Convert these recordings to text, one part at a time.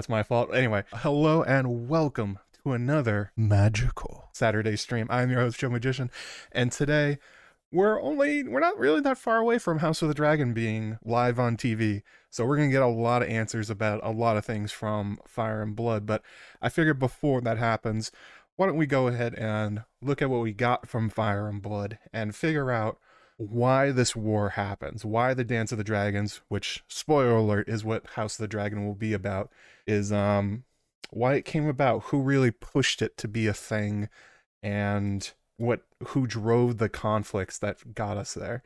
That's my fault. Anyway, hello and welcome to another magical Saturday stream. I'm your host, Joe Magician, and today we're only we're not really that far away from House of the Dragon being live on TV. So we're gonna get a lot of answers about a lot of things from Fire and Blood. But I figured before that happens, why don't we go ahead and look at what we got from Fire and Blood and figure out why this war happens, why the Dance of the Dragons, which spoiler alert is what House of the Dragon will be about, is um why it came about, who really pushed it to be a thing, and what who drove the conflicts that got us there.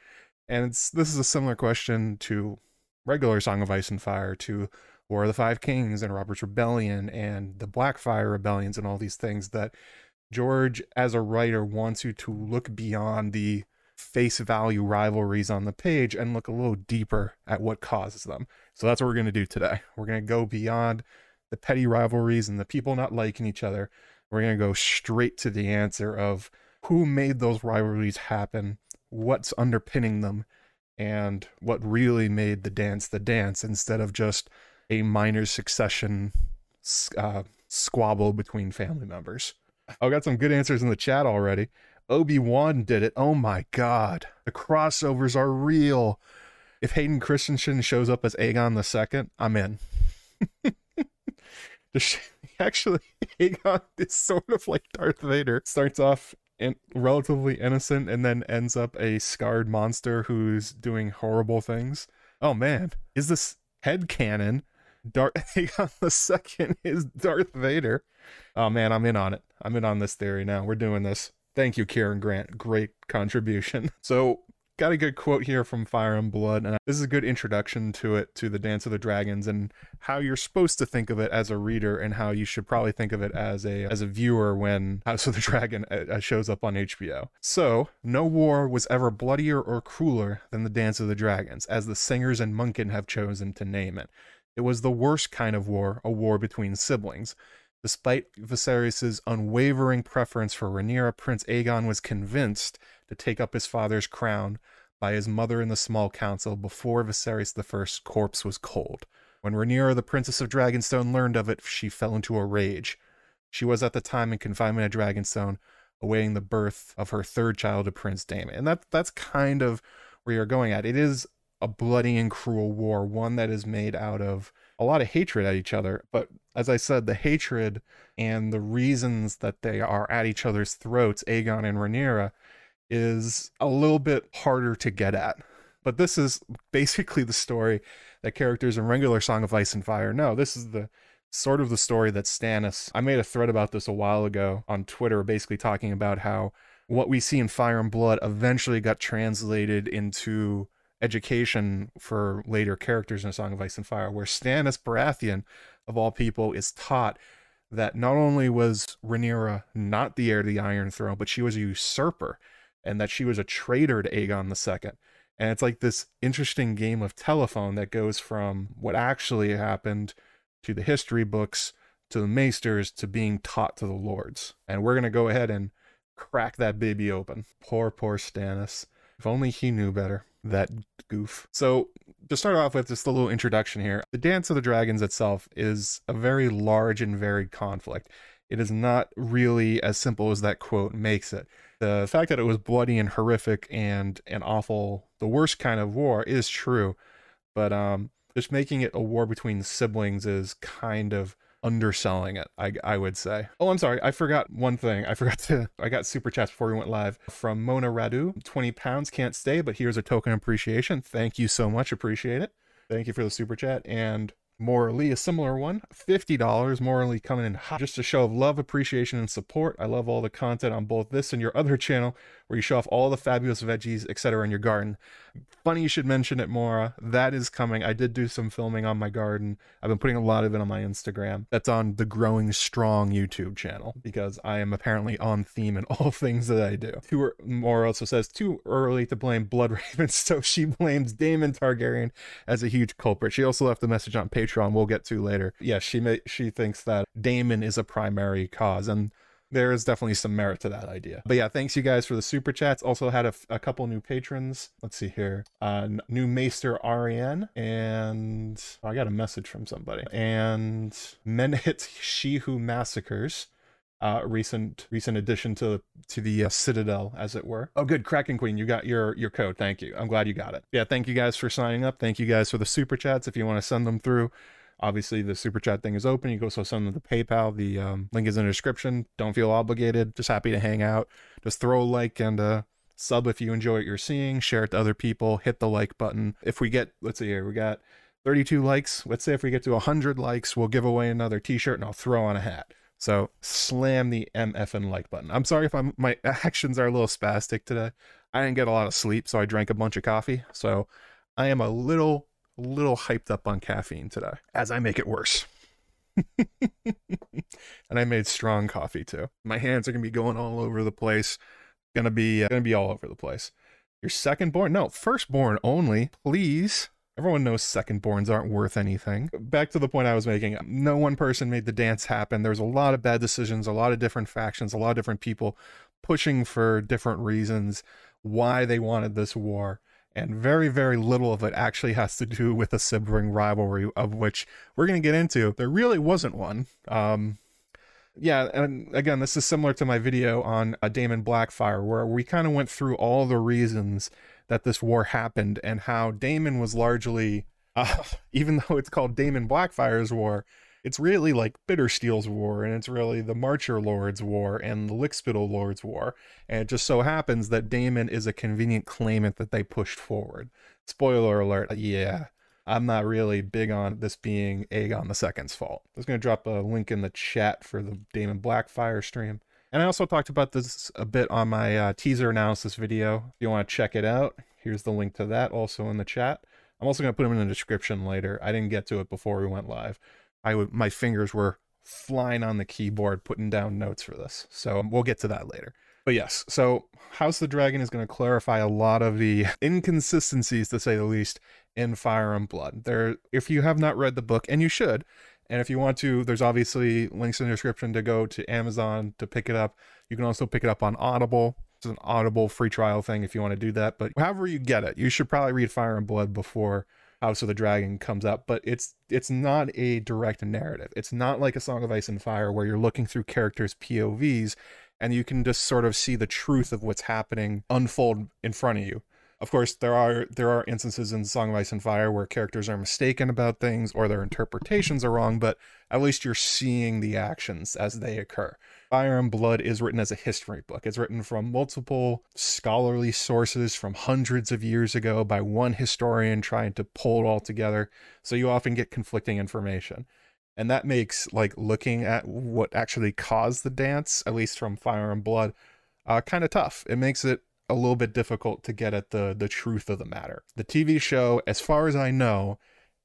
And it's this is a similar question to regular Song of Ice and Fire, to War of the Five Kings and Robert's Rebellion and the Blackfyre rebellions and all these things that George, as a writer, wants you to look beyond the face value rivalries on the page and look a little deeper at what causes them. So that's what we're going to do today. We're going to go beyond the petty rivalries and the people not liking each other. We're going to go straight to the answer of who made those rivalries happen, what's underpinning them, and what really made the dance the dance instead of just a minor succession uh, squabble between family members. I've got some good answers in the chat already. Obi Wan did it. Oh my god, the crossovers are real. If Hayden Christensen shows up as Aegon the Second, I'm in. Actually, Aegon is sort of like Darth Vader. Starts off in, relatively innocent and then ends up a scarred monster who's doing horrible things. Oh man, is this head canon? Darth Aegon the Second is Darth Vader. Oh man, I'm in on it. I'm in on this theory now. We're doing this. Thank you, Kieran Grant. Great contribution. So got a good quote here from Fire and Blood, and this is a good introduction to it, to the Dance of the Dragons, and how you're supposed to think of it as a reader, and how you should probably think of it as a as a viewer when House of the Dragon uh, uh shows up on HBO. So, no war was ever bloodier or crueler than the Dance of the Dragons, as the singers and Munkun have chosen to name it. It was the worst kind of war, a war between siblings. Despite Viserys' unwavering preference for Rhaenyra, Prince Aegon was convinced to take up his father's crown by his mother in the small council before Viserys I's corpse was cold. When Rhaenyra, the Princess of Dragonstone, learned of it, she fell into a rage. She was at the time in confinement at Dragonstone, awaiting the birth of her third child, a Prince Daemon. And that that's kind of where you're going at. It is a bloody and cruel war, one that is made out of a lot of hatred at each other. But as I said, the hatred and the reasons that they are at each other's throats, Aegon and Rhaenyra, is a little bit harder to get at. But this is basically the story that characters in regular Song of Ice and Fire know. This is the sort of the story that Stannis. I made a thread about this a while ago on Twitter, basically talking about how what we see in Fire and Blood eventually got translated into education for later characters in A Song of Ice and Fire, where Stannis Baratheon, of all people, is taught that not only was Rhaenyra not the heir to the Iron Throne, but she was a usurper, and that she was a traitor to Aegon II. And it's like this interesting game of telephone that goes from what actually happened to the history books to the maesters to being taught to the lords. And we're going to go ahead and crack that baby open. Poor, poor Stannis. If only he knew better that goof. So, to start off with just a little introduction here, the Dance of the Dragons itself is a very large and varied conflict. It is not really as simple as that quote makes it. The fact that it was bloody and horrific and an awful, the worst kind of war is true, but um, just making it a war between siblings is kind of underselling it, I, I would say. Oh, I'm sorry. I forgot one thing. I forgot to, I got super chats before we went live from Mona Radu. 20 pounds can't stay, but here's a token appreciation. Thank you so much. Appreciate it. Thank you for the super chat. And Morally, a similar one, $50. Morally coming in hot. Just a show of love, appreciation, and support. I love all the content on both this and your other channel where you show off all the fabulous veggies, etc. in your garden. Funny you should mention it, Mora. That is coming. I did do some filming on my garden. I've been putting a lot of it on my Instagram. That's on the Growing Strong YouTube channel because I am apparently on theme in all things that I do. Too, er, Mora also says, too early to blame Blood Raven, so she blames Daemon Targaryen as a huge culprit. She also left a message on Patreon we'll get to later. Yeah, she may, she thinks that Daemon is a primary cause and there is definitely some merit to that idea. But yeah, thanks you guys for the super chats. Also had a, a couple new patrons. Let's see here. Uh, new Maester Ariane and oh, I got a message from somebody. And Menhit She Who Massacres. Uh, recent recent addition to to the uh, Citadel, as it were. Oh, good, Kraken Queen, you got your your code. Thank you. I'm glad you got it. Yeah, thank you guys for signing up. Thank you guys for the super chats. If you want to send them through, Obviously, the super chat thing is open. You go so send them the PayPal. The um, link is in the description. Don't feel obligated. Just happy to hang out. Just throw a like and uh, sub if you enjoy what you're seeing. Share it to other people. Hit the like button. If we get, let's see here, we got 32 likes. Let's say if we get to 100 likes, we'll give away another T-shirt and I'll throw on a hat. So slam the MF and like button. I'm sorry if I'm my actions are a little spastic today. I didn't get a lot of sleep, so I drank a bunch of coffee. So I am a little a little hyped up on caffeine today as I make it worse. and I made strong coffee too. My hands are gonna be going all over the place. Gonna be uh, gonna be all over the place. Your second born? No, first born only. Please. Everyone knows second borns aren't worth anything. Back to the point I was making. No one person made the dance happen. There's a lot of bad decisions, a lot of different factions, a lot of different people pushing for different reasons why they wanted this war and very, very little of it actually has to do with a sibling rivalry, of which we're going to get into. There really wasn't one. Um, yeah, and again, this is similar to my video on uh, Daemon Blackfyre, where we kind of went through all the reasons that this war happened and how Daemon was largely, uh, even though it's called Daemon Blackfyre's War, it's really like Bittersteel's War, and it's really the Marcher Lord's War and the Lickspittle Lord's War. And it just so happens that Daemon is a convenient claimant that they pushed forward. Spoiler alert, uh, yeah. I'm not really big on this being Aegon the Second's fault. I was going to drop a link in the chat for the Daemon Blackfyre stream. And I also talked about this a bit on my uh, teaser analysis video. If you want to check it out, here's the link to that also in the chat. I'm also going to put them in the description later. I didn't get to it before we went live. I would my fingers were flying on the keyboard putting down notes for this. So um, we'll get to that later. But yes, so House of the Dragon is going to clarify a lot of the inconsistencies, to say the least, in Fire and Blood. There, if you have not read the book, and you should, and if you want to, there's obviously links in the description to go to Amazon to pick it up. You can also pick it up on Audible. It's an Audible free trial thing if you want to do that. But however you get it, you should probably read Fire and Blood before House of the Dragon comes up, but it's it's not a direct narrative. It's not like a Song of Ice and Fire where you're looking through characters' POVs and you can just sort of see the truth of what's happening unfold in front of you. Of course, there are there are instances in Song of Ice and Fire where characters are mistaken about things or their interpretations are wrong, but at least you're seeing the actions as they occur. Fire and Blood is written as a history book. It's written from multiple scholarly sources from hundreds of years ago by one historian trying to pull it all together. So you often get conflicting information. And that makes like looking at what actually caused the dance, at least from Fire and Blood, uh, kind of tough. It makes it a little bit difficult to get at the the truth of the matter. The TV show, as far as I know,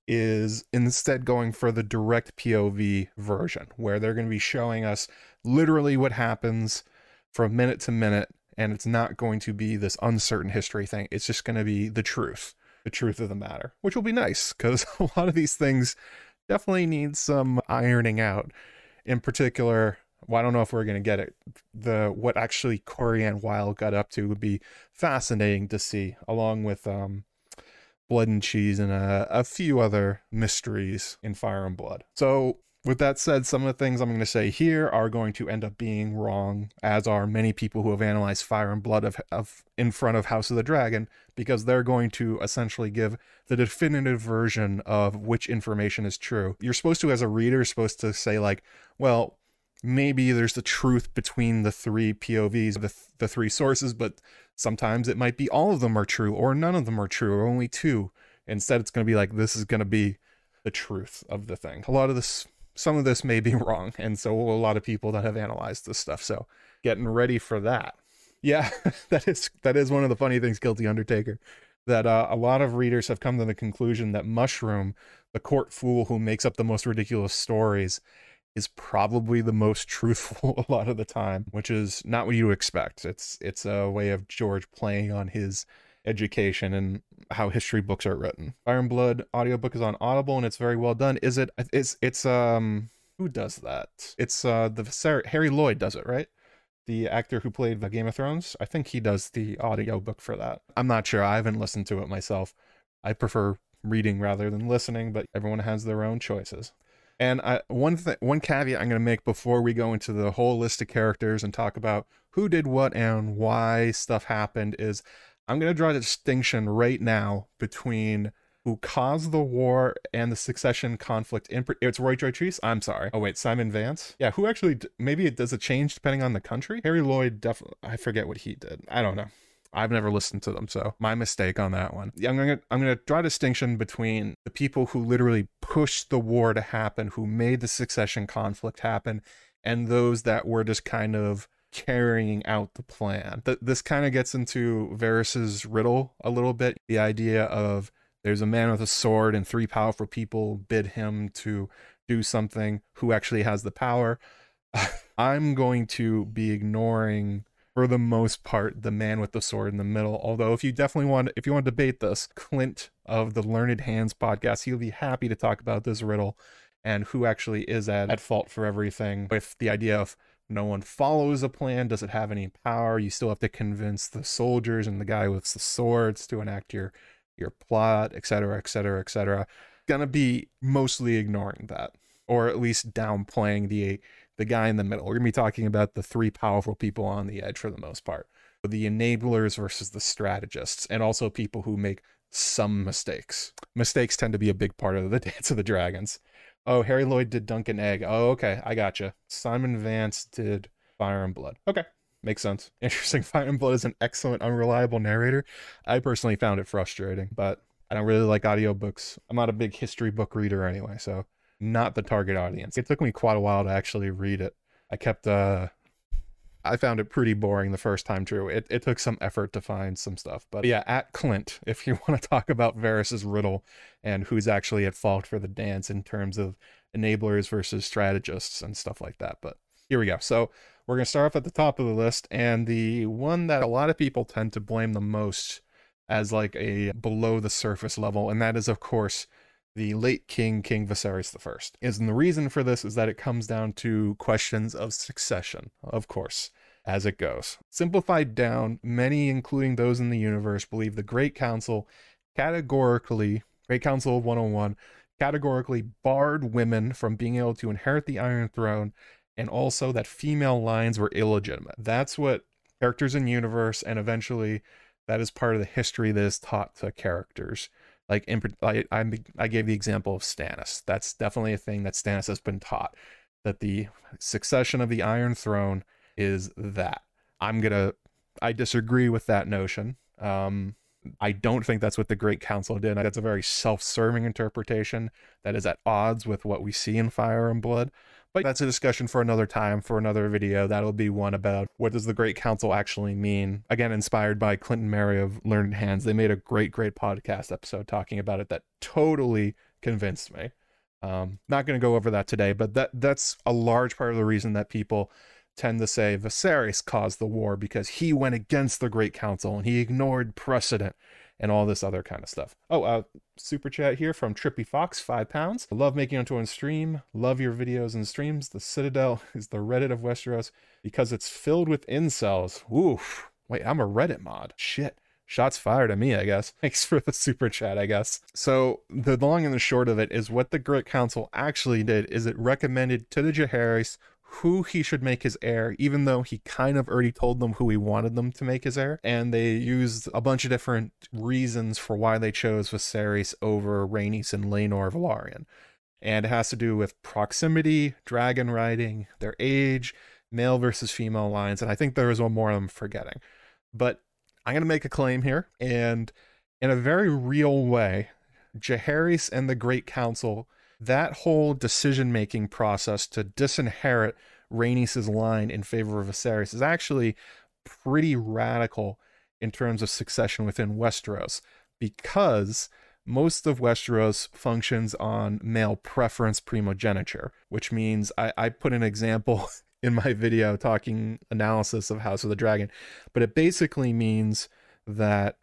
is instead going for the direct POV version, where they're going to be showing us literally what happens from minute to minute, and it's not going to be this uncertain history thing. It's just going to be the truth, the truth of the matter, which will be nice because a lot of these things definitely need some ironing out. In particular, well, I don't know if we're going to get it. The what actually Corianne Wild got up to would be fascinating to see, along with um, Blood and Cheese and a, a few other mysteries in Fire and Blood. So, with that said, some of the things I'm going to say here are going to end up being wrong, as are many people who have analyzed Fire and Blood of, of in front of House of the Dragon, because they're going to essentially give the definitive version of which information is true. You're supposed to, as a reader, supposed to say like, well, maybe there's the truth between the three POVs, the, the three sources, but sometimes it might be all of them are true or none of them are true or only two. Instead, it's going to be like, this is going to be the truth of the thing. A lot of this, some of this may be wrong. And so a lot of people that have analyzed this stuff. So getting ready for that. Yeah, that is, that is one of the funny things, Guilty Undertaker, that uh, a lot of readers have come to the conclusion that Mushroom, the court fool who makes up the most ridiculous stories, is probably the most truthful a lot of the time, which is not what you expect. It's it's a way of George playing on his education and how history books are written. Fire and Blood audiobook is on Audible and it's very well done. Is it it's it's um who does that? It's uh the Sarah, Harry Lloyd does it, right? the actor who played the Game of Thrones. I think he does the audiobook for that. I'm not sure. I haven't listened to it myself. I prefer reading rather than listening, but everyone has their own choices. And I, one th- one caveat I'm going to make before we go into the whole list of characters and talk about who did what and why stuff happened is I'm going to draw a distinction right now between who caused the war and the succession conflict in it's Roy Dotrice. I'm sorry. Oh wait, Simon Vance. Yeah, who actually maybe it does a change depending on the country? Harry Lloyd definitely I forget what he did. I don't know. I've never listened to them, so my mistake on that one. I'm gonna I'm gonna draw a distinction between the people who literally pushed the war to happen, who made the succession conflict happen, and those that were just kind of carrying out the plan. Th- this kind of gets into Varys's riddle a little bit. The idea of there's a man with a sword and three powerful people bid him to do something who actually has the power. I'm going to be ignoring for the most part the man with the sword in the middle. Although if you definitely want if you want to debate this, Clint of the Learned Hands podcast, he'll be happy to talk about this riddle and who actually is at, at fault for everything with the idea of no one follows a plan does it have any power you still have to convince the soldiers and the guy with the swords to enact your your plot, etc., etc., etc. Gonna be mostly ignoring that, or at least downplaying the the guy in the middle. We're gonna be talking about the three powerful people on the edge for the most part, the enablers versus the strategists, and also people who make some mistakes. Mistakes tend to be a big part of the Dance of the Dragons. Oh, Harry Lloyd did Dunk and Egg. Oh, okay, I gotcha. Simon Vance did Fire and Blood. Okay, Makes sense. Interesting. Fire and Blood is an excellent, unreliable narrator. I personally found it frustrating, but I don't really like audiobooks. I'm not a big history book reader anyway, so not the target audience. It took me quite a while to actually read it. I kept, uh, I found it pretty boring the first time through. It, it took some effort to find some stuff. But yeah, at Clint, if you want to talk about Varys's riddle and who's actually at fault for the dance in terms of enablers versus strategists and stuff like that. But here we go. So we're going to start off at the top of the list, and the one that a lot of people tend to blame the most as like a below the surface level, and that is, of course, the late king, King Viserys I. Is and the reason for this is that it comes down to questions of succession, of course, as it goes. Simplified down, many, including those in the universe, believe the Great Council categorically, Great Council of 101, categorically barred women from being able to inherit the Iron Throne and also that female lines were illegitimate. That's what characters in universe, and eventually that is part of the history that is taught to characters. Like in, I, I, I gave the example of Stannis. That's definitely a thing that Stannis has been taught. That the succession of the Iron Throne is that. I'm gonna. I disagree with that notion. Um, I don't think that's what the Great Council did. That's a very self-serving interpretation that is at odds with what we see in Fire and Blood. But that's a discussion for another time, for another video. That'll be one about what does the Great Council actually mean. Again, inspired by Clinton Mary of Learned Hands. They made a great, great podcast episode talking about it that totally convinced me. Um, not going to go over that today, but that that's a large part of the reason that people tend to say Viserys caused the war because he went against the Great Council and he ignored precedent and all this other kind of stuff. Oh, uh, super chat here from Trippy Fox, five pounds. Love making onto a stream. Love your videos and streams. The Citadel is the Reddit of Westeros because it's filled with incels. Oof. Wait, I'm a Reddit mod. Shit. Shots fired at me, I guess. Thanks for the super chat, I guess. So the long and the short of it is what the Great Council actually did is it recommended to the Jaehaerys who he should make his heir, even though he kind of already told them who he wanted them to make his heir. And they used a bunch of different reasons for why they chose Viserys over Rhaenys and Laenor Velaryon. And it has to do with proximity, dragon riding, their age, male versus female lines, and I think there is one more I'm forgetting. But I'm going to make a claim here, and in a very real way, Jaehaerys and the Great Council that whole decision making process to disinherit Rhaenys' line in favor of Viserys is actually pretty radical in terms of succession within Westeros because most of Westeros functions on male preference primogeniture, which means I, I put an example in my video talking analysis of House of the Dragon, but it basically means that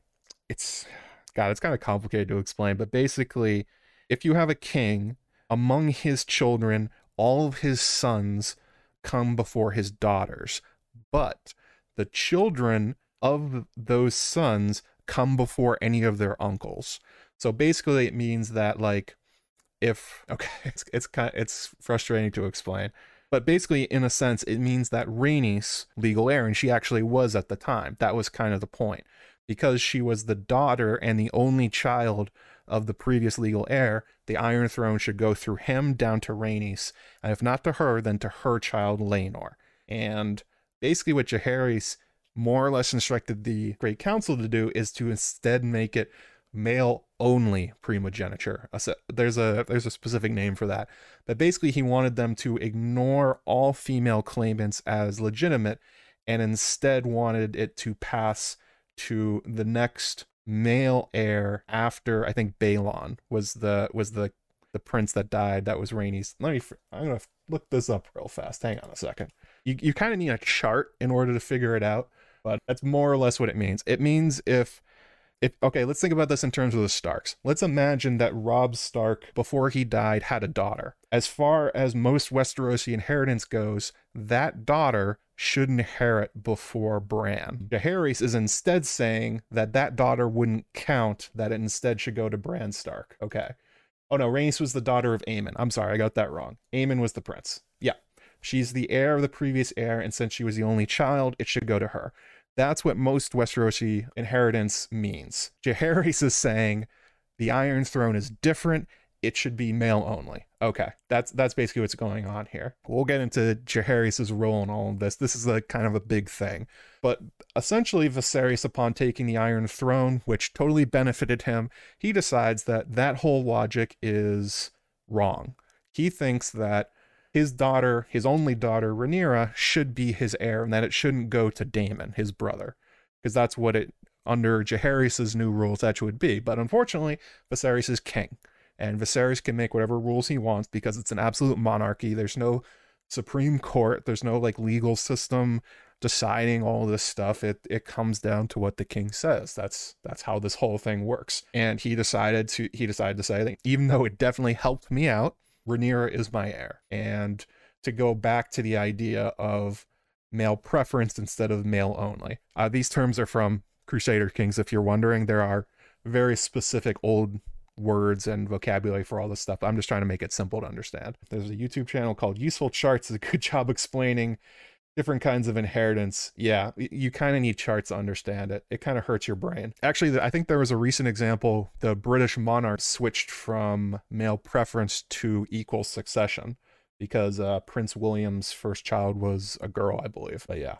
it's God, it's kind of complicated to explain, but basically, if you have a king among his children, all of his sons come before his daughters. but the children of those sons come before any of their uncles. So basically, it means that like if okay, it's it's kind of, it's frustrating to explain, but basically, in a sense, it means that Rhaenys legal heir, and she actually was at the time. That was kind of the point, because she was the daughter and the only child of the previous legal heir. The Iron Throne should go through him down to Rhaenys, and if not to her, then to her child Laenor. And basically, what Jaehaerys more or less instructed the Great Council to do is to instead make it male only primogeniture. There's a there's a specific name for that. But basically he wanted them to ignore all female claimants as legitimate and instead wanted it to pass to the next male heir after I think Baelon was the was the the prince that died that was Rhaenys. Let me I'm to look this up real fast. Hang on a second. You you kind of need a chart in order to figure it out but that's more or less what it means. It means if if okay, let's think about this in terms of the Starks. Let's imagine that Robb Stark, before he died, had a daughter. As far as most Westerosi inheritance goes, that daughter should inherit before Bran. Jaehaerys is instead saying that that daughter wouldn't count, that it instead should go to Bran Stark. Okay. Oh no, Rhaenys was the daughter of Aemon. I'm sorry, I got that wrong. Aemon was the prince. Yeah. She's the heir of the previous heir, and since she was the only child, it should go to her. That's what most Westerosi inheritance means. Jaehaerys is saying the Iron Throne is different. It should be male only. Okay, that's that's basically what's going on here. We'll get into Jaehaerys' role in all of this. This is a kind of a big thing. But essentially, Viserys, upon taking the Iron Throne, which totally benefited him, he decides that that whole logic is wrong. He thinks that his daughter, his only daughter, Rhaenyra, should be his heir and that it shouldn't go to Daemon, his brother. Because that's what it, under Jaehaerys' new rules, that would be. But unfortunately, Viserys is king. And Viserys can make whatever rules he wants because it's an absolute monarchy. There's no Supreme Court, there's no like legal system deciding all this stuff. It it comes down to what the king says. That's that's how this whole thing works. And he decided to he decided to say that even though it definitely helped me out, Rhaenyra is my heir. And to go back to the idea of male preference instead of male only. Uh, these terms are from Crusader Kings, if you're wondering. There are very specific old words and vocabulary for all this stuff. I'm just trying to make it simple to understand. There's a YouTube channel called Useful Charts, does a good job explaining different kinds of inheritance. Yeah, you kind of need charts to understand it. It kind of hurts your brain. Actually, I think there was a recent example. The British monarch switched from male preference to equal succession because uh, Prince William's first child was a girl, I believe. But yeah.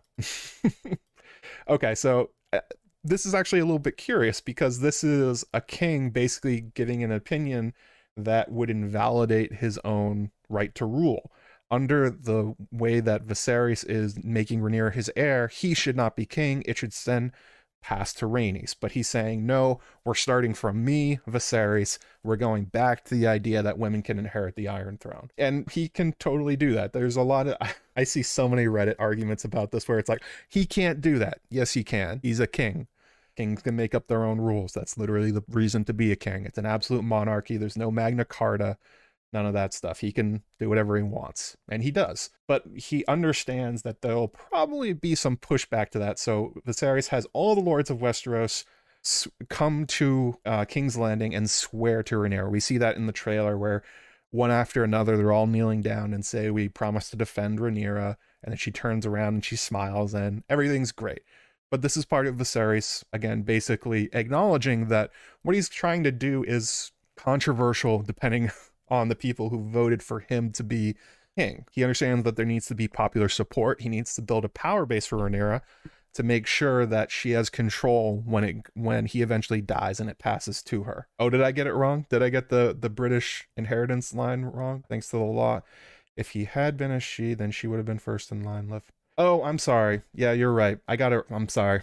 okay, so uh, this is actually a little bit curious because this is a king basically giving an opinion that would invalidate his own right to rule under the way that Viserys is making Rhaenyra his heir, he should not be king. It should then pass to Rhaenys. But he's saying, no, we're starting from me, Viserys. We're going back to the idea that women can inherit the Iron Throne. And he can totally do that. There's a lot of, I see so many Reddit arguments about this where it's like, he can't do that. Yes, he can. He's a king. Kings can make up their own rules. That's literally the reason to be a king. It's an absolute monarchy. There's no Magna Carta none of that stuff. He can do whatever he wants, and he does. But he understands that there'll probably be some pushback to that. So Viserys has all the lords of Westeros come to uh, King's Landing and swear to Rhaenyra. We see that in the trailer where one after another they're all kneeling down and say, "We promise to defend Rhaenyra," and then she turns around and she smiles, and everything's great. But this is part of Viserys again, basically acknowledging that what he's trying to do is controversial depending on the people who voted for him to be king. He understands that there needs to be popular support. He needs to build a power base for Rhaenyra to make sure that she has control when it when he eventually dies and it passes to her. Oh, did I get it wrong? Did I get the the British inheritance line wrong? Thanks to the law. If he had been a she, then she would have been first in line. Left. Oh, I'm sorry. Yeah, you're right. I got it. I'm sorry.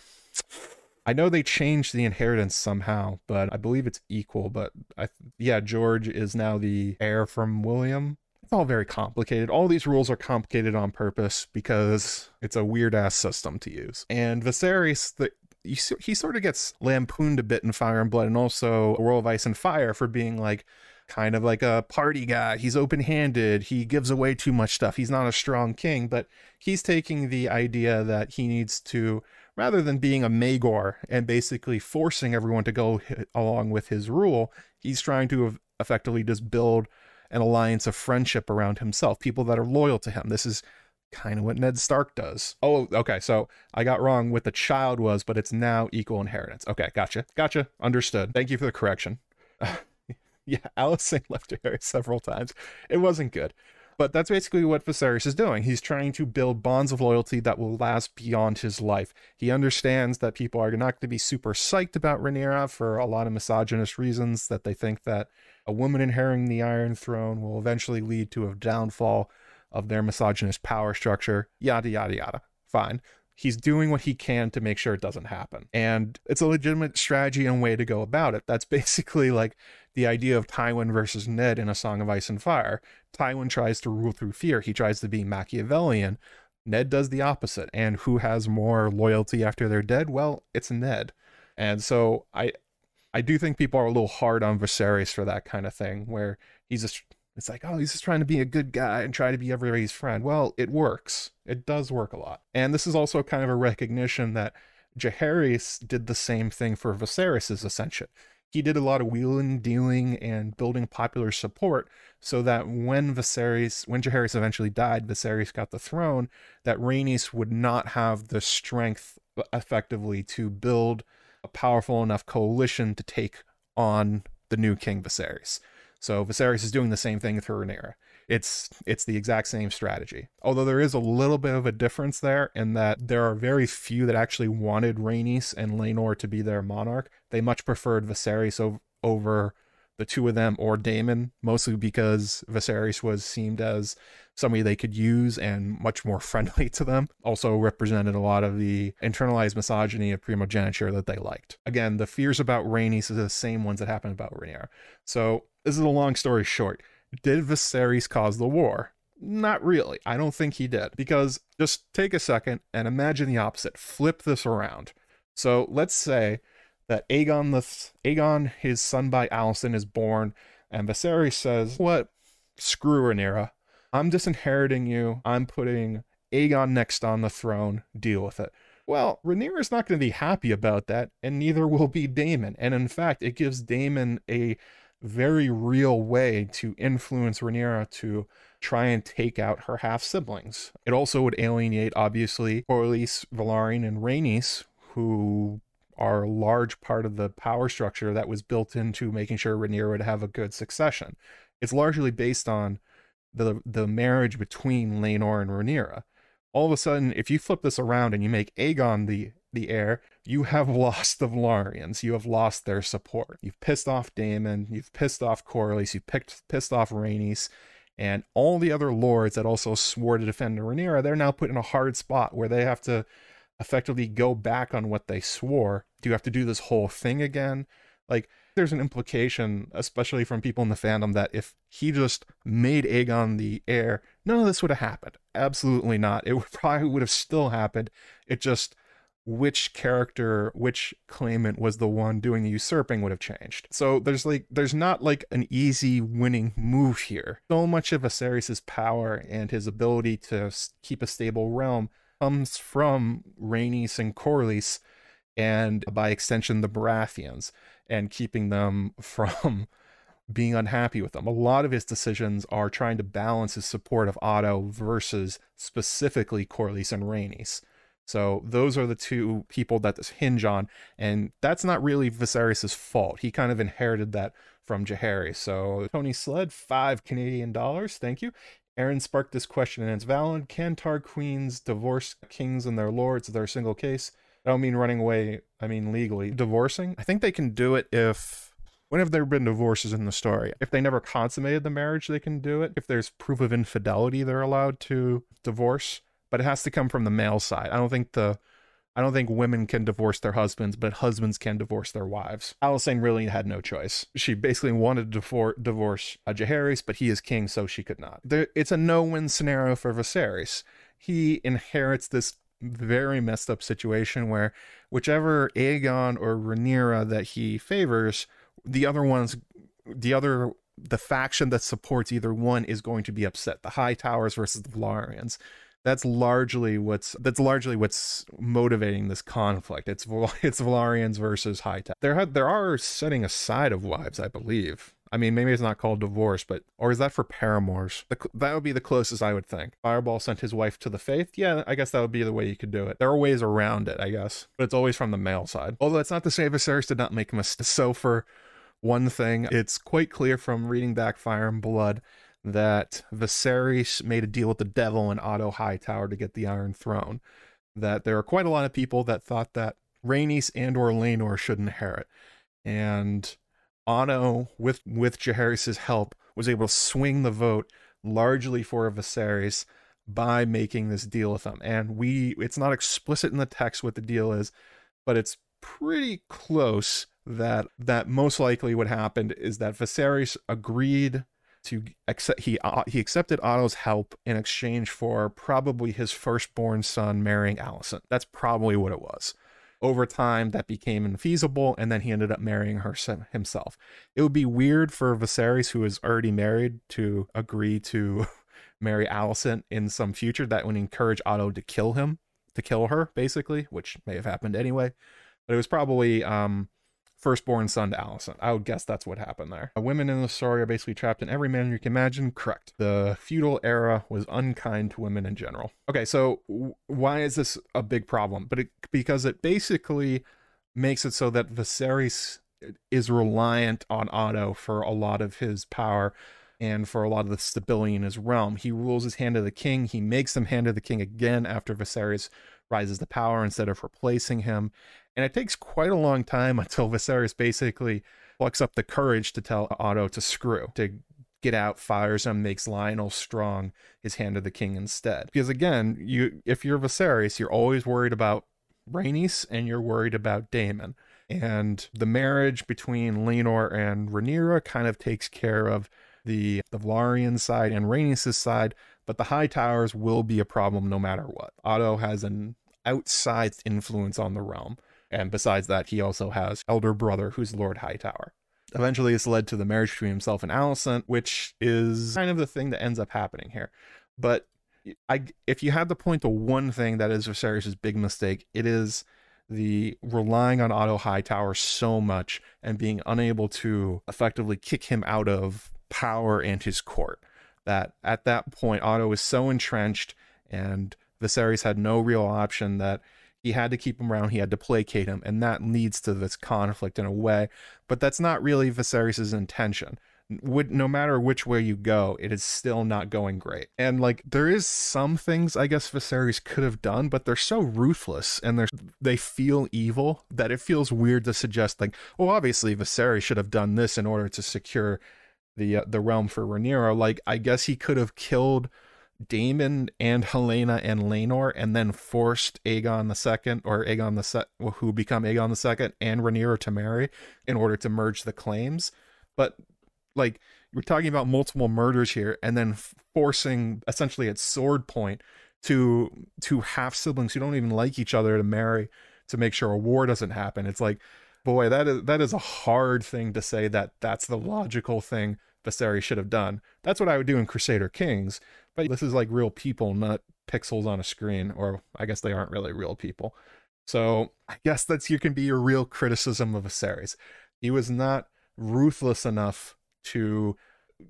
I know they changed the inheritance somehow, but I believe it's equal. But I, yeah, George is now the heir from William. It's all very complicated. All these rules are complicated on purpose because it's a weird ass system to use. And Viserys, the he sort of gets lampooned a bit in Fire and Blood and also World of Ice and Fire for being like, kind of like a party guy. He's open handed. He gives away too much stuff. He's not a strong king, but he's taking the idea that he needs to, rather than being a Maegor and basically forcing everyone to go along with his rule, he's trying to effectively just build an alliance of friendship around himself, people that are loyal to him. This is kind of what Ned Stark does. Oh, okay. So I got wrong what the child was, but it's now equal inheritance. Okay, gotcha. Gotcha. Understood. Thank you for the correction. yeah, Alicent left her several times. It wasn't good. But that's basically what Viserys is doing. He's trying to build bonds of loyalty that will last beyond his life. He understands that people are not going to be super psyched about Rhaenyra for a lot of misogynist reasons, that they think that a woman inheriting the Iron Throne will eventually lead to a downfall of their misogynist power structure, yada, yada, yada. Fine. He's doing what he can to make sure it doesn't happen. And it's a legitimate strategy and way to go about it. That's basically like the idea of Tywin versus Ned in A Song of Ice and Fire. Tywin tries to rule through fear, he tries to be Machiavellian. Ned does the opposite. And who has more loyalty after they're dead? Well, it's Ned. And so I I do think people are a little hard on Viserys for that kind of thing, where he's just it's like, oh, he's just trying to be a good guy and try to be everybody's friend. Well, it works. It does work a lot. And this is also kind of a recognition that Jaehaerys did the same thing for Viserys' ascension. He did a lot of wheeling, dealing, and building popular support so that when Viserys, when Jaehaerys eventually died, Viserys got the throne, that Rhaenys would not have the strength uh, effectively to build a powerful enough coalition to take on the new King Viserys. So Viserys is doing the same thing for Rhaenyra. It's it's the exact same strategy. Although there is a little bit of a difference there in that there are very few that actually wanted Rhaenys and Laenor to be their monarch. They much preferred Viserys over, over the two of them or Daemon, mostly because Viserys was seemed as somebody they could use and much more friendly to them. Also represented a lot of the internalized misogyny of primogeniture that they liked. Again, the fears about Rhaenys are the same ones that happened about Rhaenyra. So this is a long story short. Did Viserys cause the war? Not really. I don't think he did. Because just take a second and imagine the opposite. Flip this around. So let's say that Aegon the Aegon, his son by Alicent, is born, and Viserys says, "What? Screw Rhaenyra. I'm disinheriting you. I'm putting Aegon next on the throne. Deal with it." Well, Rhaenyra is not going to be happy about that, and neither will be Daemon. And in fact, it gives Daemon a very real way to influence Rhaenyra to try and take out her half siblings. It also would alienate, obviously, Corlys, Velaryon, and Rhaenys, who are a large part of the power structure that was built into making sure Rhaenyra would have a good succession. It's largely based on the the marriage between Laenor and Rhaenyra. All of a sudden, if you flip this around and you make Aegon the the heir, you have lost the Velaryons. You have lost their support. You've pissed off Daemon. You've pissed off Corlys. You've picked, pissed off Rhaenys. And all the other lords that also swore to defend Rhaenyra, they're now put in a hard spot where they have to effectively go back on what they swore. Do you have to do this whole thing again? Like, there's an implication, especially from people in the fandom, that if he just made Aegon the heir, none of this would have happened. Absolutely not. It would probably would have still happened. It just which character, which claimant was the one doing the usurping would have changed. So there's like there's not like an easy winning move here. So much of Viserys's power and his ability to keep a stable realm comes from Rhaenys and Corlys, and by extension the Baratheons, and keeping them from being unhappy with them. A lot of his decisions are trying to balance his support of Otto versus specifically Corlys and Rhaenys. So those are the two people that this hinge on, and that's not really Viserys' fault. He kind of inherited that from Jaehaerys. So Tony Sled, five Canadian dollars, thank you. Aaron sparked this question, and it's valid. Can Tar queens divorce kings and their lords if they're a single case? I don't mean running away. I mean legally divorcing. I think they can do it if. When have there been divorces in the story? If they never consummated the marriage, they can do it. If there's proof of infidelity, they're allowed to divorce but it has to come from the male side. I don't think the I don't think women can divorce their husbands, but husbands can divorce their wives. Alysanne really had no choice. She basically wanted to divorce, divorce Jaehaerys, but he is king, so she could not. There, it's a no-win scenario for Viserys. He inherits this very messed up situation where whichever Aegon or Rhaenyra that he favors, the other ones, the other the faction that supports either one is going to be upset. The Hightowers versus the Velaryons. That's largely what's that's largely what's motivating this conflict. It's it's Velaryons versus Hightower. There there are setting aside of wives, I believe. I mean, maybe it's not called divorce, but or is that for paramours? The, that would be the closest I would think. Fireball sent his wife to the faith. Yeah, I guess that would be the way you could do it. There are ways around it, I guess, but it's always from the male side. Although it's not to say Viserys did not make a mistake. So for one thing, it's quite clear from reading back Fire and Blood that Viserys made a deal with the devil and Otto Hightower to get the Iron Throne. That there are quite a lot of people that thought that Rhaenys and or Laenor should inherit. And Otto, with with Jaehaerys' help, was able to swing the vote largely for Viserys by making this deal with them. And we it's not explicit in the text what the deal is, but it's pretty close that that most likely what happened is that Viserys agreed to accept he uh, he accepted Otto's help in exchange for probably his firstborn son marrying Alicent. That's probably what it was over time that became infeasible and then he ended up marrying her himself. It would be weird for Viserys who is already married to agree to marry Alicent in some future that would encourage Otto to kill him to kill her basically which may have happened anyway. But it was probably um firstborn son to Alicent. I would guess that's what happened there. Uh, women in the story are basically trapped in every manner you can imagine. Correct. The feudal era was unkind to women in general. Okay, so why is this a big problem? But it, because it basically makes it so that Viserys is reliant on Otto for a lot of his power and for a lot of the stability in his realm. He rules his hand of the king. He makes him hand of the king again after Viserys rises to power instead of replacing him. And it takes quite a long time until Viserys basically plucks up the courage to tell Otto to screw, to get out, fires him, makes Lyonel strong, his hand of the king instead. Because again, you if you're Viserys, you're always worried about Rhaenys and you're worried about Daemon. And the marriage between Laenor and Rhaenyra kind of takes care of the, the Velaryon side and Rhaenys' side, but the Hightowers will be a problem no matter what. Otto has an outsized influence on the realm. And besides that, he also has elder brother who's Lord Hightower. Eventually, this led to the marriage between himself and Alicent, which is kind of the thing that ends up happening here. But I, if you had to point to one thing that is Viserys' big mistake, it is the relying on Otto Hightower so much and being unable to effectively kick him out of power and his court. That at that point, Otto was so entrenched and Viserys had no real option that he had to keep him around. He had to placate him, and that leads to this conflict in a way. But that's not really Viserys' intention. Would no matter which way you go, it is still not going great. And like there is some things I guess Viserys could have done, but they're so ruthless and they're they feel evil that it feels weird to suggest like, well, obviously Viserys should have done this in order to secure the uh, the realm for Rhaenyra. Like I guess he could have killed Daemon and Helaena and Laenor, and then forced Aegon the Second or Aegon the Se- who become Aegon the Second and Rhaenyra to marry in order to merge the claims. But like we're talking about multiple murders here, and then forcing essentially at sword point to to half siblings who don't even like each other to marry to make sure a war doesn't happen. It's like, boy, that is that is a hard thing to say that that's the logical thing Viserys should have done. That's what I would do in Crusader Kings, but this is like real people, not pixels on a screen, or I guess they aren't really real people. So I guess that's you can be your real criticism of Viserys. He was not ruthless enough to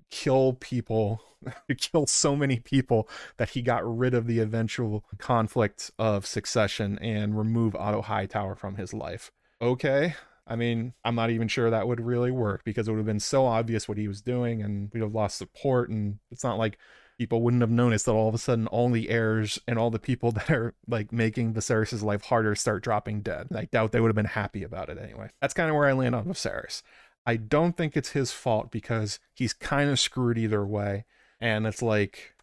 kill people, to kill so many people that he got rid of the eventual conflict of succession and remove Otto Hightower from his life. Okay, I mean, I'm not even sure that would really work because it would have been so obvious what he was doing and we'd have lost support. And it's not like people wouldn't have noticed that all of a sudden all the heirs and all the people that are like making Viserys' life harder start dropping dead. I doubt they would have been happy about it anyway. That's kind of where I land on Viserys. I don't think it's his fault because he's kind of screwed either way. And it's like,